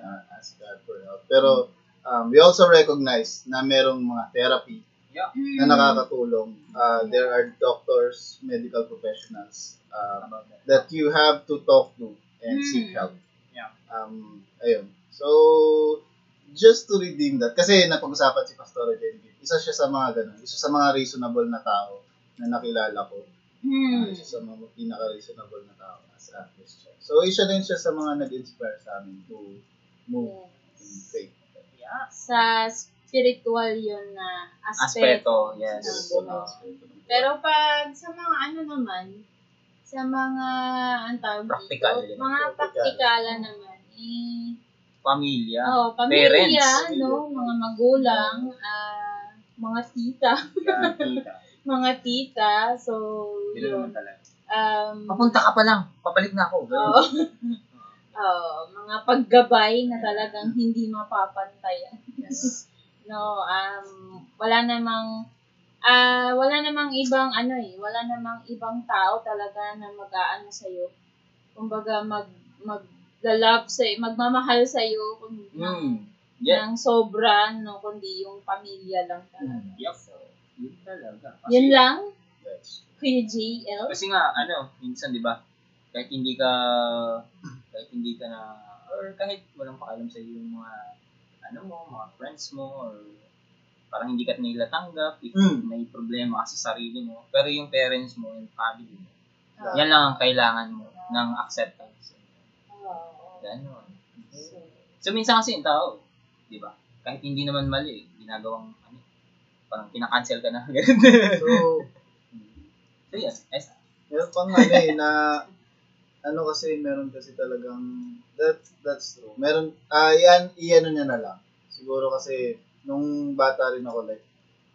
uh, ask God for help. Pero um, we also recognize na merong mga therapy
Yeah.
Mm.
na nakakatulong. Uh, there are doctors, medical professionals um, that you have to talk to and
Mm.
seek help.
Yeah.
Um, ayun. So, just to redeem that, kasi napag-usapan si Pastor Genevieve, isa siya sa mga ganun, isa sa mga reasonable na tao na nakilala ko.
Mm.
Uh, isa sa mga pinaka-reasonable na tao as a Christian. So, isa din siya sa mga nag-inspire sa amin to move
Yes.
faith.
Yeah.
Sa spiritual yun na
Aspeto,
aspeto.
yes.
ng buhay. Pero pag sa mga ano naman, sa mga, ang tawag
Practical,
dito, mga praktikala naman, eh,
Pamilya.
oh, pamilya,
Parents.
no, mga magulang, ah, mga tita,
Yeah, (laughs) tita.
mga tita, so,
Yun
yun. Um,
Papunta ka pa lang. Papalik na ako.
Oo. (laughs) Oo, mga paggabay na talagang hindi mapapantayan.
Yes. (laughs)
No, um, wala namang ah wala namang ibang ano eh, wala namang ibang tao talaga na mag-aano sa iyo. Kumbaga mag mag-love sa magmamahal sa iyo kung
Mm. Yeah.
ng sobra no kundi yung pamilya lang talaga.
Yup. Yun talaga. Kasi,
Yun lang,
That's
Kuya JL.
Kasi nga, ano, minsan, di ba, kahit hindi ka, kahit hindi ka na, or kahit walang pakialam sa iyo yung mga, ano mo, mga friends mo, or parang hindi ka nila tanggap, if
Mm.
may problema ka sa sarili mo, pero yung parents mo, yung family mo,
Ah.
yan lang ang kailangan mo ng acceptance.
Oo.
Ganon. So, minsan kasi yung tao, di ba, kahit hindi naman mali, ginagawang, ano, parang kinakancel ka na. (laughs)
So,
so, yes. yes.
meron pang ano eh, na, ano kasi, meron kasi talagang, that, that's true. Meron, ah, yan, iyan niya na lang. Siguro kasi, nung bata rin ako, like,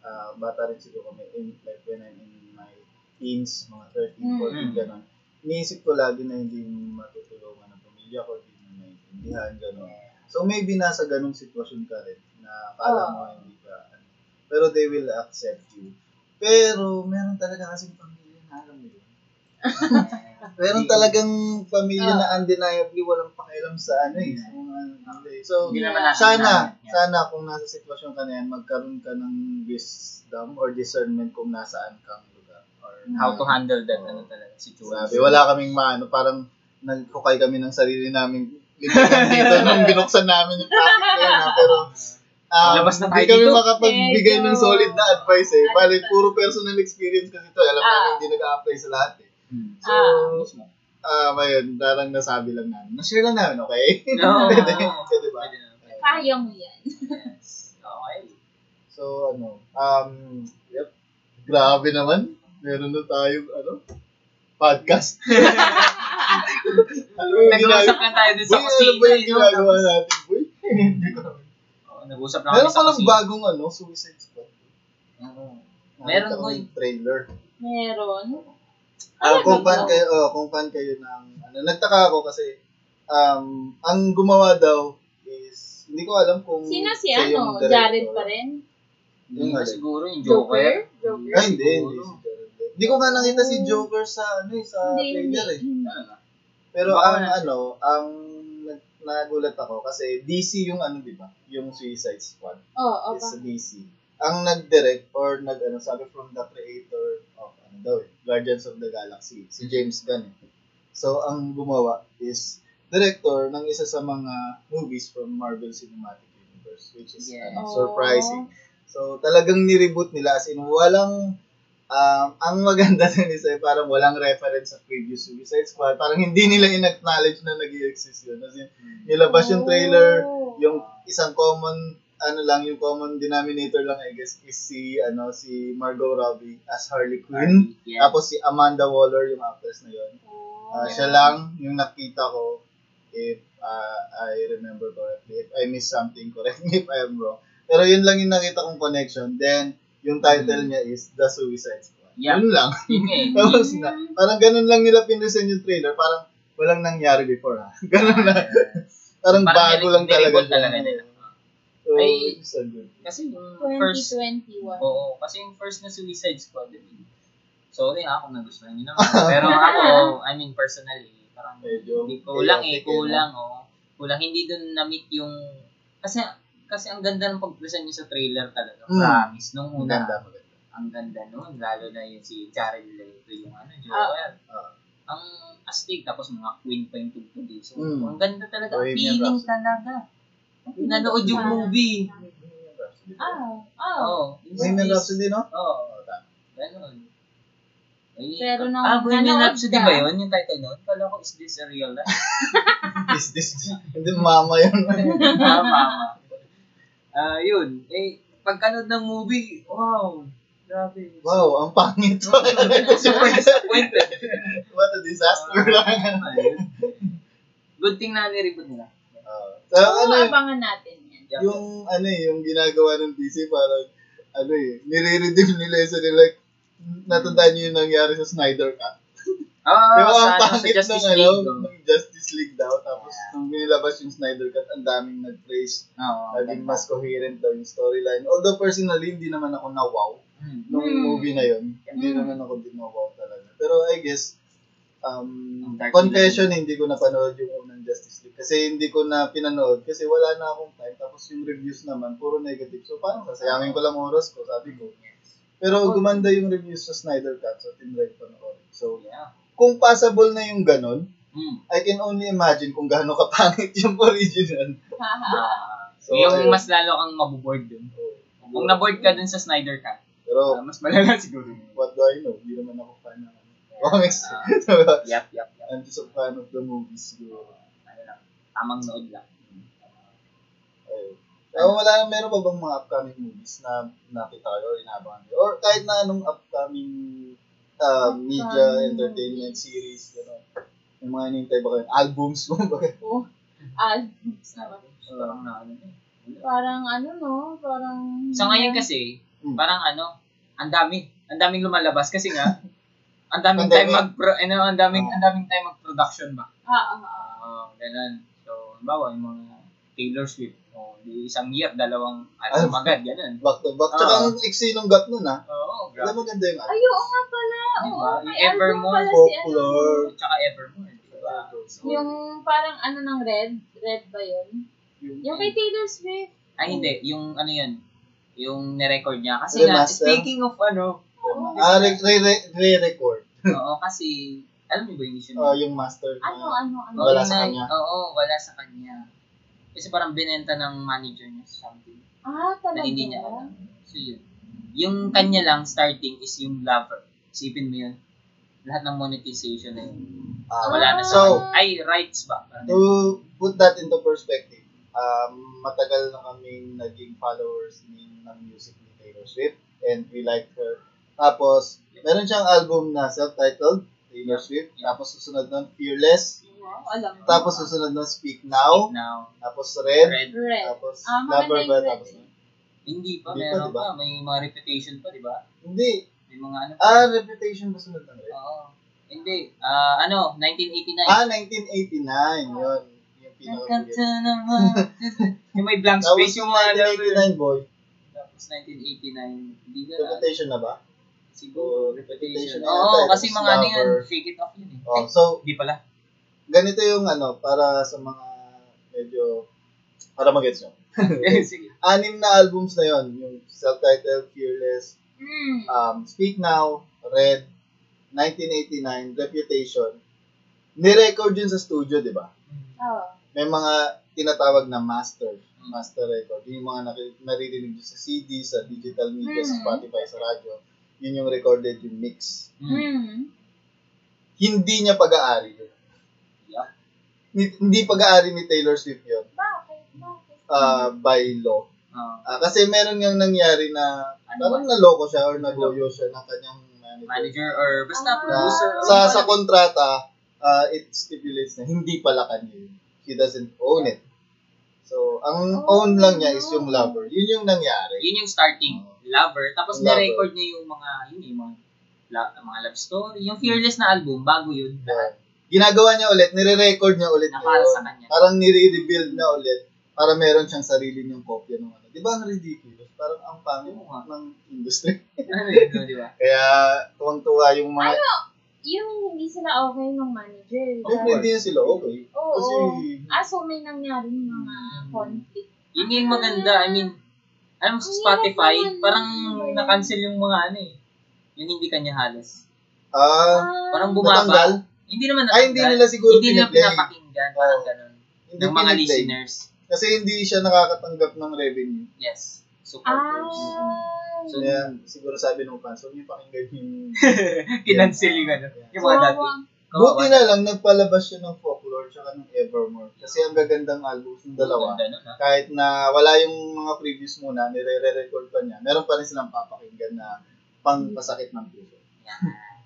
ah, bata rin siguro kami, in, like, when I'm in my teens, mga 13, 14,
Mm.
gano'n. Iniisip ko lagi na hindi matutulungan ng pamilya ko, hindi mo naiintindihan, gano'n. So, maybe nasa ganong sitwasyon ka rin, na akala mo hindi ka, ano, pero they will accept you. Pero, meron talaga kasing pamilya na alam mo yun. (laughs) meron talagang pamilya na undeniably walang pakialam sa ano eh. Sa mga, ano eh. so, sana, sana kung nasa sitwasyon ka na yan, magkaroon ka ng wisdom or discernment kung nasaan kang lugar. Or,
how to handle that ano talaga situation.
sabi, wala kaming maano, parang nagkukay kami ng sarili namin (laughs) dito nung binuksan namin yung topic na yun. ha. Pero, um,
Labas na tayo
kami
dito.
makapagbigay ng solid na advice eh. Bali, puro personal experience kasi ito. Alam
Ah.
namin hindi nag-a-apply sa lahat eh.
Hmm.
So,
Ah.
Mismo.
ah, ayun, darang nasabi lang namin. Na-share lang namin, okay?
No. (laughs)
Pwede, pwede ba?
Pwede na.
Kaya mo yan.
Yes. Okay.
So, ano, um, yep. Grabe naman. Meron na tayo, ano, podcast. (laughs) ano
Nag-uusap lang tayo dun sa
Boy, ano
kusina.
ba yung ginagawa natin, boy? (laughs) Hindi ko naman.
oh, nag-usap lang
Meron palang
kusina.
bagong, ano, Suicide Squad. Nakita
Meron, boy.
yung trailer.
Meron.
Ah, kung fan kayo, oh, kung fan kayo ng, ano, nagtaka ako kasi, um, ang gumawa daw is, hindi ko alam kung
Sino si
siya yung
ano?
director.
Jared pa rin?
Hindi
Yung
ba
alin?
siguro yung
Joker?
Joker?
Joker?
Ay, hindi, hindi
Siguro.
si Jared. Hindi ko nga nakita si Joker sa, ano eh, sa
Hindi, hindi.
trailer eh.
Talaga.
Pero
Baka
ang
siya.
ano, ang nag- nagulat ako kasi DC yung ano, di ba? Yung Suicide Squad.
Oo, oh,
is sa DC. Ang nag-direct or nag ano, sabi from the creator daw eh, Guardians of the Galaxy, si James Gunn eh. So ang gumawa is director ng isa sa mga movies from Marvel Cinematic Universe which is
Yes.
ano,
Oh.
surprising. So talagang ni-reboot nila as in walang um, ang maganda dun is eh, parang walang reference sa previous Suicide Squad. Parang hindi nila in-acknowledge na nag exist yun. As in, nilabas yung trailer,
Oh.
yung isang common ano lang yung common denominator lang I guess is si ano si Margot Robbie as Harley Quinn.
Yeah.
tapos si Amanda Waller yung actress na yun.
Oh.
Ah, siya lang yung nakita ko if ah, I remember correctly. If I miss something correct me if I am wrong. Pero yun lang yung nakita kong connection. Then yung title niya is The Suicide Squad.
Yeah.
yun lang. (laughs)
Eh.
tapos na. Parang ganun lang nila pinresent yung trailer. Parang walang nangyari before ha (laughs) ganun lang parang,
Parang
bago lang talaga
talaga nila.
So,
Ay. Kasi yung first,
2021.
oo, kasi yung first na Suicide Squad, I mean, sorry ha kung nagustuhan nyo naman. (laughs) Pero ako, I mean, personally, parang
Medyo
hindi kulang eh, kulang, oh. Kulang, hindi dun na-meet yung, kasi, kasi ang ganda ng pag-present niya sa trailer talaga,
Mm.
promise, nung
Ang
una,
ganda, maganda.
ang ganda nun, lalo na yung si Jared Leto, yung ano,
Ah.
Joel.
Ah.
ang astig, tapos mga queen pa yung tugtog eh. So,
Mm.
ang ganda talaga, ang
Bohemian
feeling
Rhapsody.
talaga. Nanood yung
Ah.
movie.
Ah, oh.
Oo.
Bohemian Rhapsody, no?
Oo.
Oo, tama.
Ganon.
Pero nung
ah, Bohemian
nanood
Rhapsody
ka-
ba yun? Yung title nun? Kala ko, is this a real life? (laughs)
Is this, (laughs) hindi mama yun. (laughs)
ah, mama. Ah, yun. Eh, pagkanood ng movie, wow. Grabe.
wow, ang pangit.
Super disappointed.
What a disaster lang.
Ayun. Good thing na nireboot nila.
Uh, so,
Oo,
ano, eh,
abangan natin yan.
Yeah.
yung ano eh, yung ginagawa ng DC parang ano eh, nire-redeem nila yung sarili like natandaan niyo yung nangyari sa Snyder Cut.
Ah, (laughs)
yung ang
ano, sa
pangit
Justice
ng, ano,
League. oh.
ng Justice League daw. Tapos nung binilabas yung Snyder Cut, ang daming nag-praise.
Oo.
Naging mas coherent daw yung storyline. Although personally, hindi naman ako na-wow
Hmm.
nung
Hmm.
movie na yun. Hindi
Hmm.
naman ako din na-wow talaga. Pero I guess, um, confession, hindi ko napanood yung unang Justice. Kasi hindi ko na pinanood kasi wala na akong time. Tapos yung reviews naman, puro negative. So parang sasayangin ko lang oras ko, sabi ko. Pero gumanda yung reviews sa Snyder Cut, so tinry ko panoorin. So,
Yeah.
kung possible na yung ganon,
Hmm.
I can only imagine kung gaano kapangit yung (laughs) original. (laughs) So,
yung
ayun.
mas lalo kang mabuboard dun. Kung naboard ka dun sa Snyder Cut,
Pero,
ah, mas malala (laughs) siguro
what do I know? Hindi naman ako fan ng comics. So,
Yap, yap, yap.
I'm just a fan of the movies. siguro.
Tamang nood lang.
Ayun. Pero wala, meron pa bang mga upcoming movies na nakita kayo or inaabangan kayo? Or kahit na anong upcoming uh, media,
Upcoming
entertainment series, gano'n. Yung mga hinihintay ba kayo? Albums mo ba kayo?
Oh, ah,
Parang na ano eh.
parang ano no, parang...
Sa ngayon kasi,
Hmm.
parang ano, ang dami. Ang daming lumalabas kasi nga, (laughs) ang daming time mag ano, ang daming
Oh.
ang daming time mag-production ba.
Ah, ah, ah.
Ah, ganun. Halimbawa, yung mga Taylor Swift, oh, di isang year, dalawang album agad, ganun.
Back to back. Tsaka
Ah.
ang iksi nung gat nun ah.
Oo,
Alam
grabe.
mo ganda yung album.
Ay, oo nga pala.
Diba?
Oo,
Yung
may album
Evermore,
pala si ano.
Folklore.
Tsaka Evermore, diba? So,
Yung parang ano ng Red? Red ba yun? Yung kay Taylor Swift.
ay hindi, yung ano yun, yung nirecord niya. Kasi nga,
Remaster?
speaking of ano,
Oo.
Ah, re- re- re- re-record.
oo, kasi, alam mo ba yung
Ah,
niya?
yung master.
Ano, ano, ano?
Wala sa kanya.
Oo, wala sa kanya. Kasi parang binenta ng manager niya something
Ah, talaga.
na hindi niya alam. So yun. Yung kanya lang starting is yung lover. Isipin mo yun. Lahat ng monetization na yun.
Ah,
Wala na
So,
sa Ay, rights ba? Parang
to put that into perspective, um, matagal na kaming naging followers ni, ng music ni Taylor Swift and we like her. Tapos, meron siyang album na self-titled, Taylor Swift. Tapos susunod nun, Fearless.
Wow, alam mo.
Tapos susunod nun, Speak Now.
now.
Tapos Red.
Red.
Red.
Tapos
Ah,
Lover ba?
Red
Tapos
eh.
Hindi pa,
Hindi pa,
meron
diba?
pa. May mga reputation pa, di ba?
Hindi.
May mga ano pa.
Ah, Reputation ba sunod ng Red?
Oo. Hindi. Ah, ano, 1989.
Ah, 1989. Yun. Yung pinaka (laughs)
may blank space yung mga lover.
1989, boy.
Tapos 1989. Hindi ka
Reputation na ba?
Siguro,
Oh,
reputation.
Reputation
Oo,
eh,
kasi mga ano yan, shake it off yun eh.
Oh,
Ay,
so,
Hindi pala.
ganito yung ano, para sa mga medyo, para mag-gets nyo. (laughs)
Sige.
Anim na albums na yon yung self-titled, Fearless,
Mm.
um, Speak Now, Red, 1989, Reputation. Ni-record yun sa studio, di ba?
Oh.
May mga tinatawag na master, master record. Yun yung mga naririnig nyo sa CD, sa digital media, sa
Mhm.
Spotify, sa radyo. Yun yung recorded, yung mix.
Mm.
Mm.
Hindi niya pag-aari yun.
Yeah.
Ni- Hindi pag-aari ni Taylor Swift yun.
Bakit? Bakit?
uh, by law.
Ah,
Ah, kasi meron nga nangyari na
Ano
parang naloko siya or nagoyo siya ng kanyang manager.
manager or basta
Ah.
producer. or
Sa
ano.
sa kontrata, uh, it stipulates na hindi pala kanya yun. He doesn't own it. So, ang
Oh,
own lang niya is yung lover. Yun yung nangyari.
Yun yung starting. Lover. Tapos
Lover.
na-record niya yung mga, yun yung mga, la, mga love story. Yung Fearless na album, bago yun.
Yeah. Ginagawa niya ulit, nire-record niya ulit
Na para sa kanya.
Parang nire-rebuild na ulit para meron siyang sarili niyang kopya ng ano. Di ba ang ridiculous? Parang ang pangit
nga.
ng industry. (laughs)
ano yun, di ba?
Kaya tuwang-tuwa yung mga...
Yung hindi sila okay ng manager.
Siyempre, hindi na sila okay.
Oo.
Kasi,
Ah, so may nangyaring mga conflict.
Yun yung maganda. I mean, alam mo sa Spotify, parang na-cancel yung mga ano eh. Yung hindi kanya halos.
ah,
Parang bumaba.
natanggal?
Hindi naman
Ay, hindi nila siguro
Hindi nila
piniplay.
pinapakinggan. Parang
Oo.
ganun.
Hindi
Ng mga
piniplay.
listeners.
Kasi hindi siya nakakatanggap ng revenue.
Yes. Supporters.
Ah,
So,
Kaya siguro sabi nung fans, huwag niyo pakinggan yung... (laughs)
kinancel yung ano. Yung mga dati.
Buti na lang, nagpalabas siya ng Folklore tsaka ng Evermore. Kasi ang gagandang album ng dalawa.
Ganda nun, ha?
Kahit na wala yung mga previous muna, nire-record pa niya, meron pa rin silang papakinggan na pang pasakit ng puso.
Yan.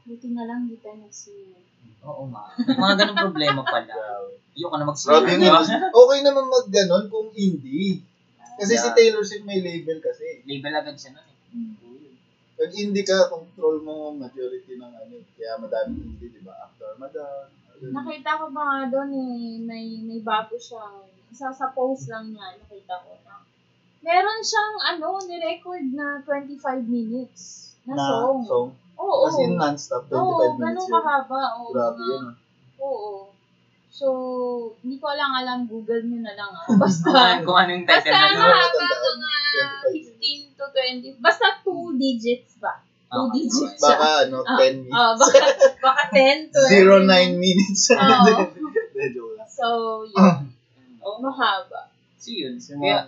Buti na lang di tayo nagsiyo.
Oo nga. May mga ganong problema pala.
Grabe. (laughs)
Ayoko na
Grabe
mag-swear.
nga. Okay naman mag ganon kung indie. Kasi si. Taylor Swift may label kasi.
Label agad siya nun eh.
Pag indie ka, control mo majority ng ano. Kaya madaming indie, di ba? After Madan.
Nakita ko ba nga doon eh, may, may bago siyang, isa sa post lang niya, nakita ko na. Meron siyang ano, ni-record na 25 minutes na,
Na
song.
song.
Oo.
As in non-stop, 25
Oo,
minutes
ganun
yun.
kahaba. Oo,
Grabe
mga-
yun. ah.
Oo. So, hindi ko lang alam, Google nyo na lang ah. (laughs) Basta,
Kung ano yung title
basta
na nun.
mahaba
Tandaan,
mga
25
15 to 20. Basta 2 digits ba? 2
Okay.
digits siya.
Baka ano,
Ah,
10 minutes.
Oh, baka, baka 10 to
09 minutes. Wala. (laughs)
So, yun.
Oo.
mahaba.
So yun.
Kasi
Kaya,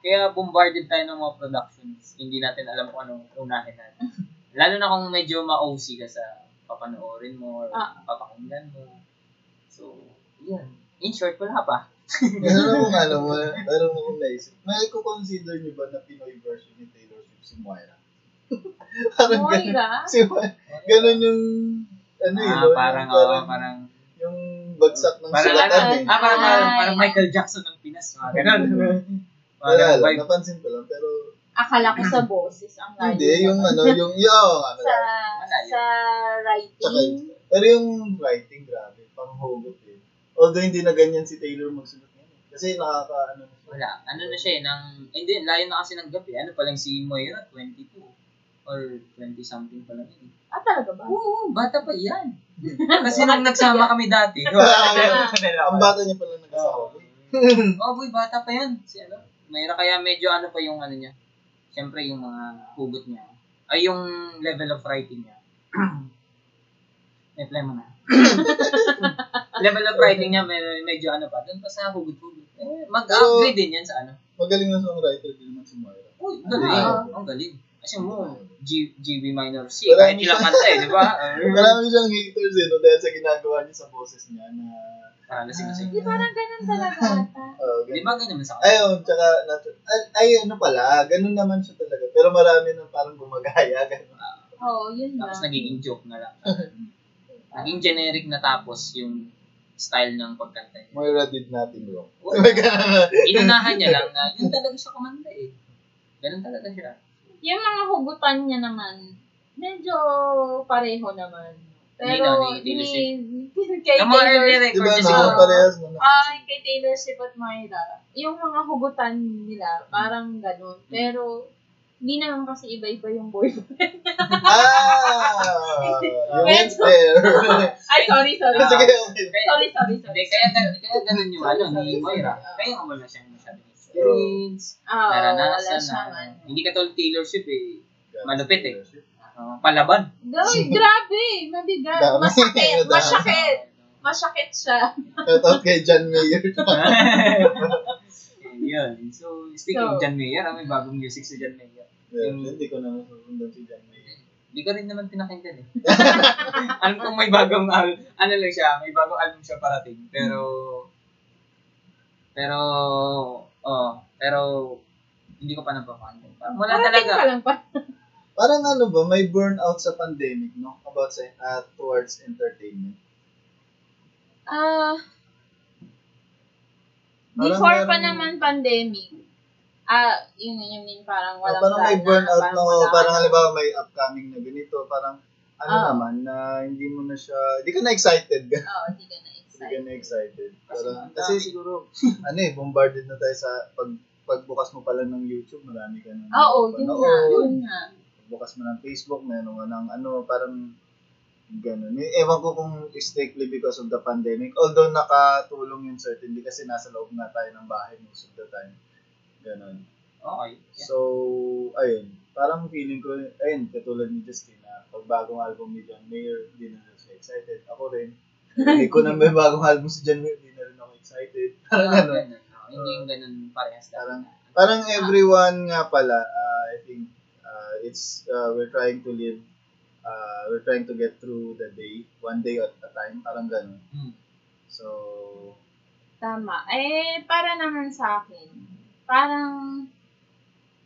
kaya bombarded tayo ng mga productions. Hindi natin alam kung anong unahin natin. (laughs) Lalo na kung medyo ma-OC ka sa papanoorin mo or
Ah.
papakinggan mo. So, yun. In short, wala pa.
Meron akong ano, meron akong naisip. May consider niyo ba na Pinoy version ni Taylor si Moira? (laughs) parang ganun.
Moira?
Si Moira. Ganun yung, ano yun,
Ah,
no?
parang,
yung,
oo,
parang,
parang,
yung bagsak ng
parang,
sulatan
ano,
eh.
ah, parang, parang, parang Michael Jackson ng Pinas. Mga ganun. (laughs)
Wala
ganun
lang,
vibe.
napansin ko lang, pero
Akala ko sa boses ang layo.
hindi, yung ano, yung, (laughs) yung, oo nga,
sa,
Malayo.
sa
Tsaka,
writing.
pero yung writing, grabe, pang hugot eh. Although hindi na ganyan si Taylor magsulat ngayon. Kasi nakaka, ano.
Wala. Ano na siya eh, ng, hindi, layo na kasi ng gabi. Ano pa lang si Moira, 22. Or 20 something pa lang yun.
Ah, talaga ba?
Oo, bata pa yan. (laughs) Kasi nung nagsama kami dati. (laughs)
Ang bata niya pala nag-asawa.
Oh, boy, bata pa yan. Si ano? Mayra kaya medyo ano pa yung ano niya. Siyempre yung mga hugot niya. Ay, yung level of writing niya. Reply mo na. (laughs) level of writing niya, may, medyo ano pa. Doon pa sa hugot-hugot. Eh, mag-upgrade din yan sa ano.
Magaling na songwriter din naman si Moira.
Uy, galing.
Ah.
Ang galing. Kasi mo, G, GB minor C. Kahit ilang kanta eh, di ba? (laughs)
Marami siyang haters eh, no? Dahil sa ginagawa niya sa boses niya na...
Para lasing lasing.
Di parang ganun talaga ata. (laughs)
Oh,
Di
ganun.
ba ganyan naman sa kanya?
Ayun, tsaka, ay, ay, ano pala, ganun naman siya talaga. Pero marami na parang gumagaya, (laughs) ganun.
Oo, yun na.
Tapos nagiging joke na lang. Naging generic na tapos yung style ng pagkanta niya.
Moira did nothing wrong. Ganun.
Inunahan niya lang na yun talaga siya kumanda eh. Ganun talaga siya.
Yung mga hugutan niya naman, medyo pareho naman.
Hindi
Pero,
na, ni (laughs)
kay
Yung mga early record
ba,
niya
no?
siguro.
Parehas na.
ay, kay Taylor Swift at Moira, yung mga hugutan nila, parang ganun. Pero, hindi naman kasi iba-iba yung boyfriend.
Ah! You went there.
Ay, sorry, sorry.
Ah.
Sige, okay.
Kaya,
Sorry, sorry, sorry.
kaya, ganun- kaya ganun yung ano ni Moira. Kaya nga wala siyang masyadong experience.
Ah, wala
naranasan na.
ano.
Hindi ka tulad Taylor Swift eh. Malupit eh. Uh, palaban.
Ay, grabe, mabigat. Masakit, masakit. Masakit siya.
Shout out kay John Mayer. (laughs) (laughs)
Yun. So, speaking
So-
of John Mayer, ah, may bagong music si John Mayer.
Yeah, Hindi ko na nasusundan si John Mayer.
Hindi ko rin naman pinakinggan eh. (laughs) Alam kong may bagong al- ano lang siya, may bagong album siya parating. Pero, pero, oh, pero, hindi ko pa napapakinggan. Wala
Parating
talaga.
ka lang pa. (laughs)
Parang ano ba, may burnout sa pandemic, no? About sa, uh, towards entertainment.
Ah,
Parang
before pa
meron-
naman pandemic, ah, yun yun yun, parang
Ah,
walang
parang may burnout
parang
no, parang halimbawa may upcoming na ganito, parang ano
Ah.
naman na hindi mo na siya, hindi ka na excited ka.
Oo, (laughs) hindi ka na
Hindi ka
excited.
na excited.
Kasi,
Parang,
ang
kasi
dami.
siguro, (laughs) ano eh, bombarded na tayo sa pag pagbukas mo pala ng YouTube, marami ka na.
Oo, yun nga,
napapanood.
yun nga.
Pagbukas mo ng Facebook, meron ka ng ano, parang ganun. Eh, Ewan ko kung strictly because of the pandemic. Although nakatulong yun certainly kasi nasa loob na tayo ng bahay most of the time. Ganun.
Okay. Yeah.
So, ayun. Parang feeling ko, ayun, katulad ni Justina, pag bagong album ni John Mayer, hindi na rin siya excited. Ako rin. Hindi ko na may (laughs) bagong album si John Mayer, hindi na rin ako excited. Parang
Ah,
ano.
ganun. Oo, Hindi yung ganun parehas
Parang-. Parang everyone nga pala, ah, I think, ah, it's uh, we're trying to live uh, we're trying to get through the day one day at a time parang ganun
Hmm.
so
Tama. Eh, para naman sa akin, parang,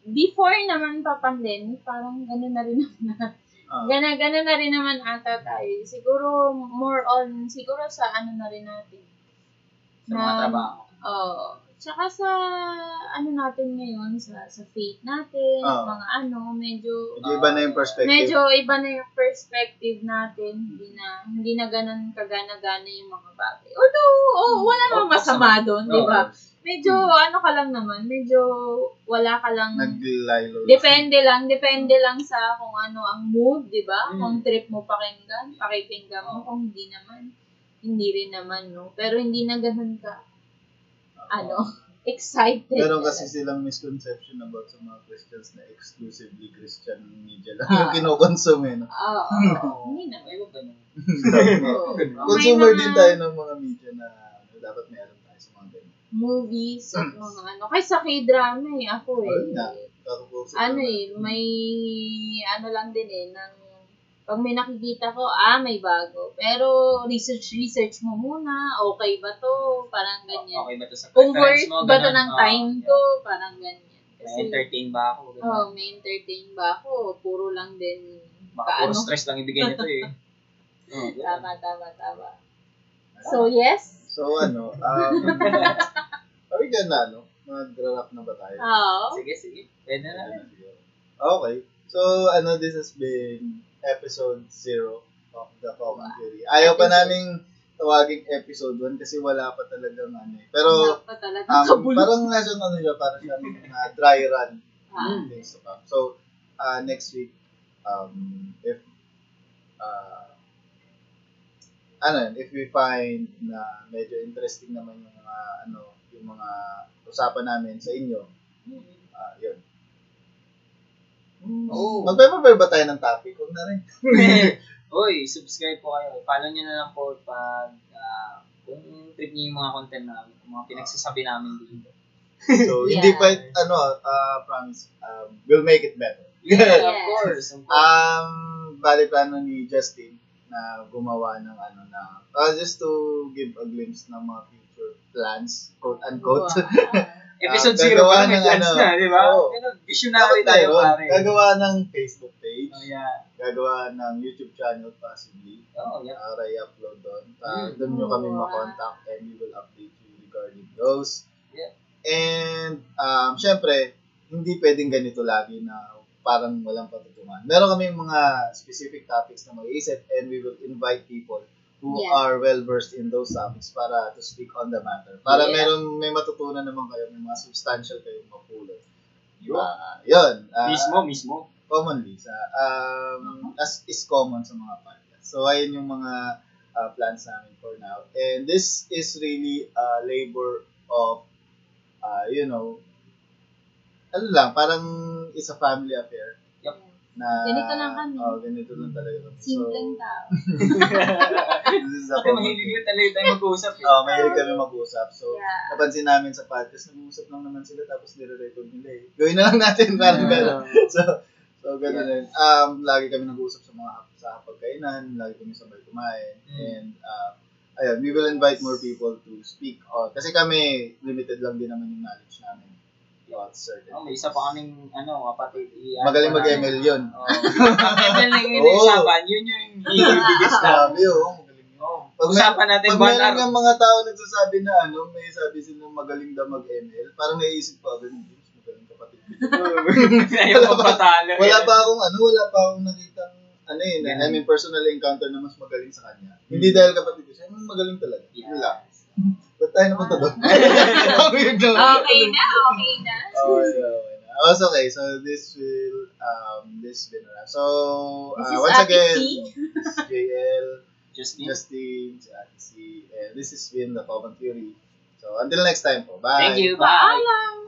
before naman pa pandemic, parang gano'n na rin naman.
ah,
Gana, gana na rin naman ata tayo. Siguro, more on, siguro sa ano na rin natin.
Sa mga
Na-
trabaho.
Oo. Tsaka sa, ano natin ngayon, sa, sa faith natin,
Oo.
mga ano, medyo,
medyo iba na yung perspective
medyo iba na yung perspective natin. Hindi na, hindi na ganun kagana-gana yung mga bagay. Although, oh, wala namang masama doon, di ba? Medyo, ano ka lang naman, medyo wala ka lang,
naglilo
depende lang, depende lang sa kung ano ang mood, di ba?
Mm.
Kung trip mo pakinggan, pakikinggan mo, kung hindi naman, hindi rin naman, no? Pero hindi na ganun ka, ano, excited.
Meron kasi silang misconception about sa mga Christians na exclusively Christian media lang
Ah.
yung kinokonsume. Eh, no?
Oo, (laughs)
Oo.
hindi
wag ganun.
Oo.
Consumer din tayo ng mga media na ano, dapat meron tayo sa mga ganyan.
Movies at mga ano. Kaysa k-drama eh, ako eh. Ano eh, may ano lang din eh, ng pag may nakikita ko, ah, may bago. Pero research, research mo muna, okay ba to? Parang ganyan.
Okay ba to sa
Kung worth
mo?
ba to ng
Oo,
time
yeah.
ko? Parang ganyan.
May
Kasi,
entertain ba ako? Ganun.
oh, may entertain ba ako? Puro lang din,
Baka puro
kaano?
stress lang ibigay nito eh. (laughs) Oo, ganun.
Tama, tama, tama. So, yes?
So ano, um, are we dyan na, ano? Mag-wrap na ba tayo?
Oo.
Sige, sige. Pwede na.
Okay. So, ano, this has been episode 0 of the Common Theory. Ayaw pa naming tawaging episode 1 kasi wala pa talagang ano eh. Pero,
Wala pa talaga
um, parang nasa ano siya, parang siya na dry run.
Ah.
So, uh, next week, um, if, uh, ano yun, if we find na medyo interesting naman yung mga, ano, yung mga usapan namin sa inyo, uh, yun.
Oh.
Magpe-prepare ba tayo ng topic? Huwag na rin. (laughs)
Uy, subscribe po kayo. Follow nyo na lang po pag ah, kung trip nyo yung mga content namin, yung mga pinagsasabi namin dito. (laughs)
So,
Yeah.
hindi pa, ano, uh, promise, um, we'll make it better.
Yes.
of course. Of course.
Um, bali plano ni Justin na gumawa ng ano na, uh, just to give a glimpse ng mga future plans, quote unquote. (laughs)
Episode
ah,
0
gagawa
pa lang may
ng
plans
ano,
na, di ba? Ganun, visionary tayo, pare.
Gagawa ng Facebook page,
Oh, yeah.
gagawa ng YouTube channel possibly,
Oh, yeah.
para i-upload doon. Uh,
Mm.
doon nyo kami
Wow.
makontak and we will update you regarding those.
Yeah.
And, um, syempre, hindi pwedeng ganito lagi na parang walang patutungan. Meron kami mga specific topics na mag-iisip and we will invite people who
Yes.
are well-versed in those topics para to speak on the matter. Para
Yeah.
meron, may matutunan naman kayo, may mga substantial kayong mapulot.
Yun.
Ah, yun. Ah,
mismo, mismo.
commonly sa um as is common sa mga podcast. So ayun yung mga uh, plans namin for now. And this is really a labor of uh, you know ano lang, parang it's a family affair.
Yup.
Na,
Ganito lang kami.
Oh, ganito lang talaga kami.
Simpleng
so,
tao. (laughs)
this is a
mahilig lang talaga tayo mag-uusap eh.
Oh, mahilig kami mag-usap. So,
Yeah.
napansin namin sa podcast, nag-uusap lang naman sila tapos nire-record nila eh. Gawin na lang natin, parang gano'n. (laughs) so, so gano'n din. Um, lagi kami nag-uusap sa mga sa pagkainan, lagi kami sabay kumain.
Mm.
And, uh, ayun, we will invite more people to speak on. Kasi kami, limited lang din naman yung knowledge namin about certain
Oh, may isa pa kaming ano, kapatid. i-
Magaling
ano,
mag-ML yun.
Oh. Ang ML lang yung (laughs)
Oo.
usapan, yun yung hihigis na.
Sabi, oh, magaling yun.
Oh,
Pag may-
usapan natin
Pag
one
meron
hour.
yung mga tao nagsasabi na ano, may sabi sila magaling daw mag-ML, parang naisip ko agad, "Hmm, magaling kapatid. (laughs)
Ayaw
Wala pa- wala pa akong ano, wala pa akong nakitang ano eh, na- I mean personal encounter na mas magaling sa kanya. Hindi dahil kapatid ko siya, "Hmm, magaling talaga.
Yeah.
Wala. Ba't tayo napunta doon? Weird naman. (laughs)
Okay na, okay na.
Okay, okay na. Oh, it's okay. So this will um this been around. So uh, once again, this (laughs) is JL,
Justin.
Justin, si and this has been the Common Theory. So until next time po. Bye.
Thank you. Bye.
Paalam!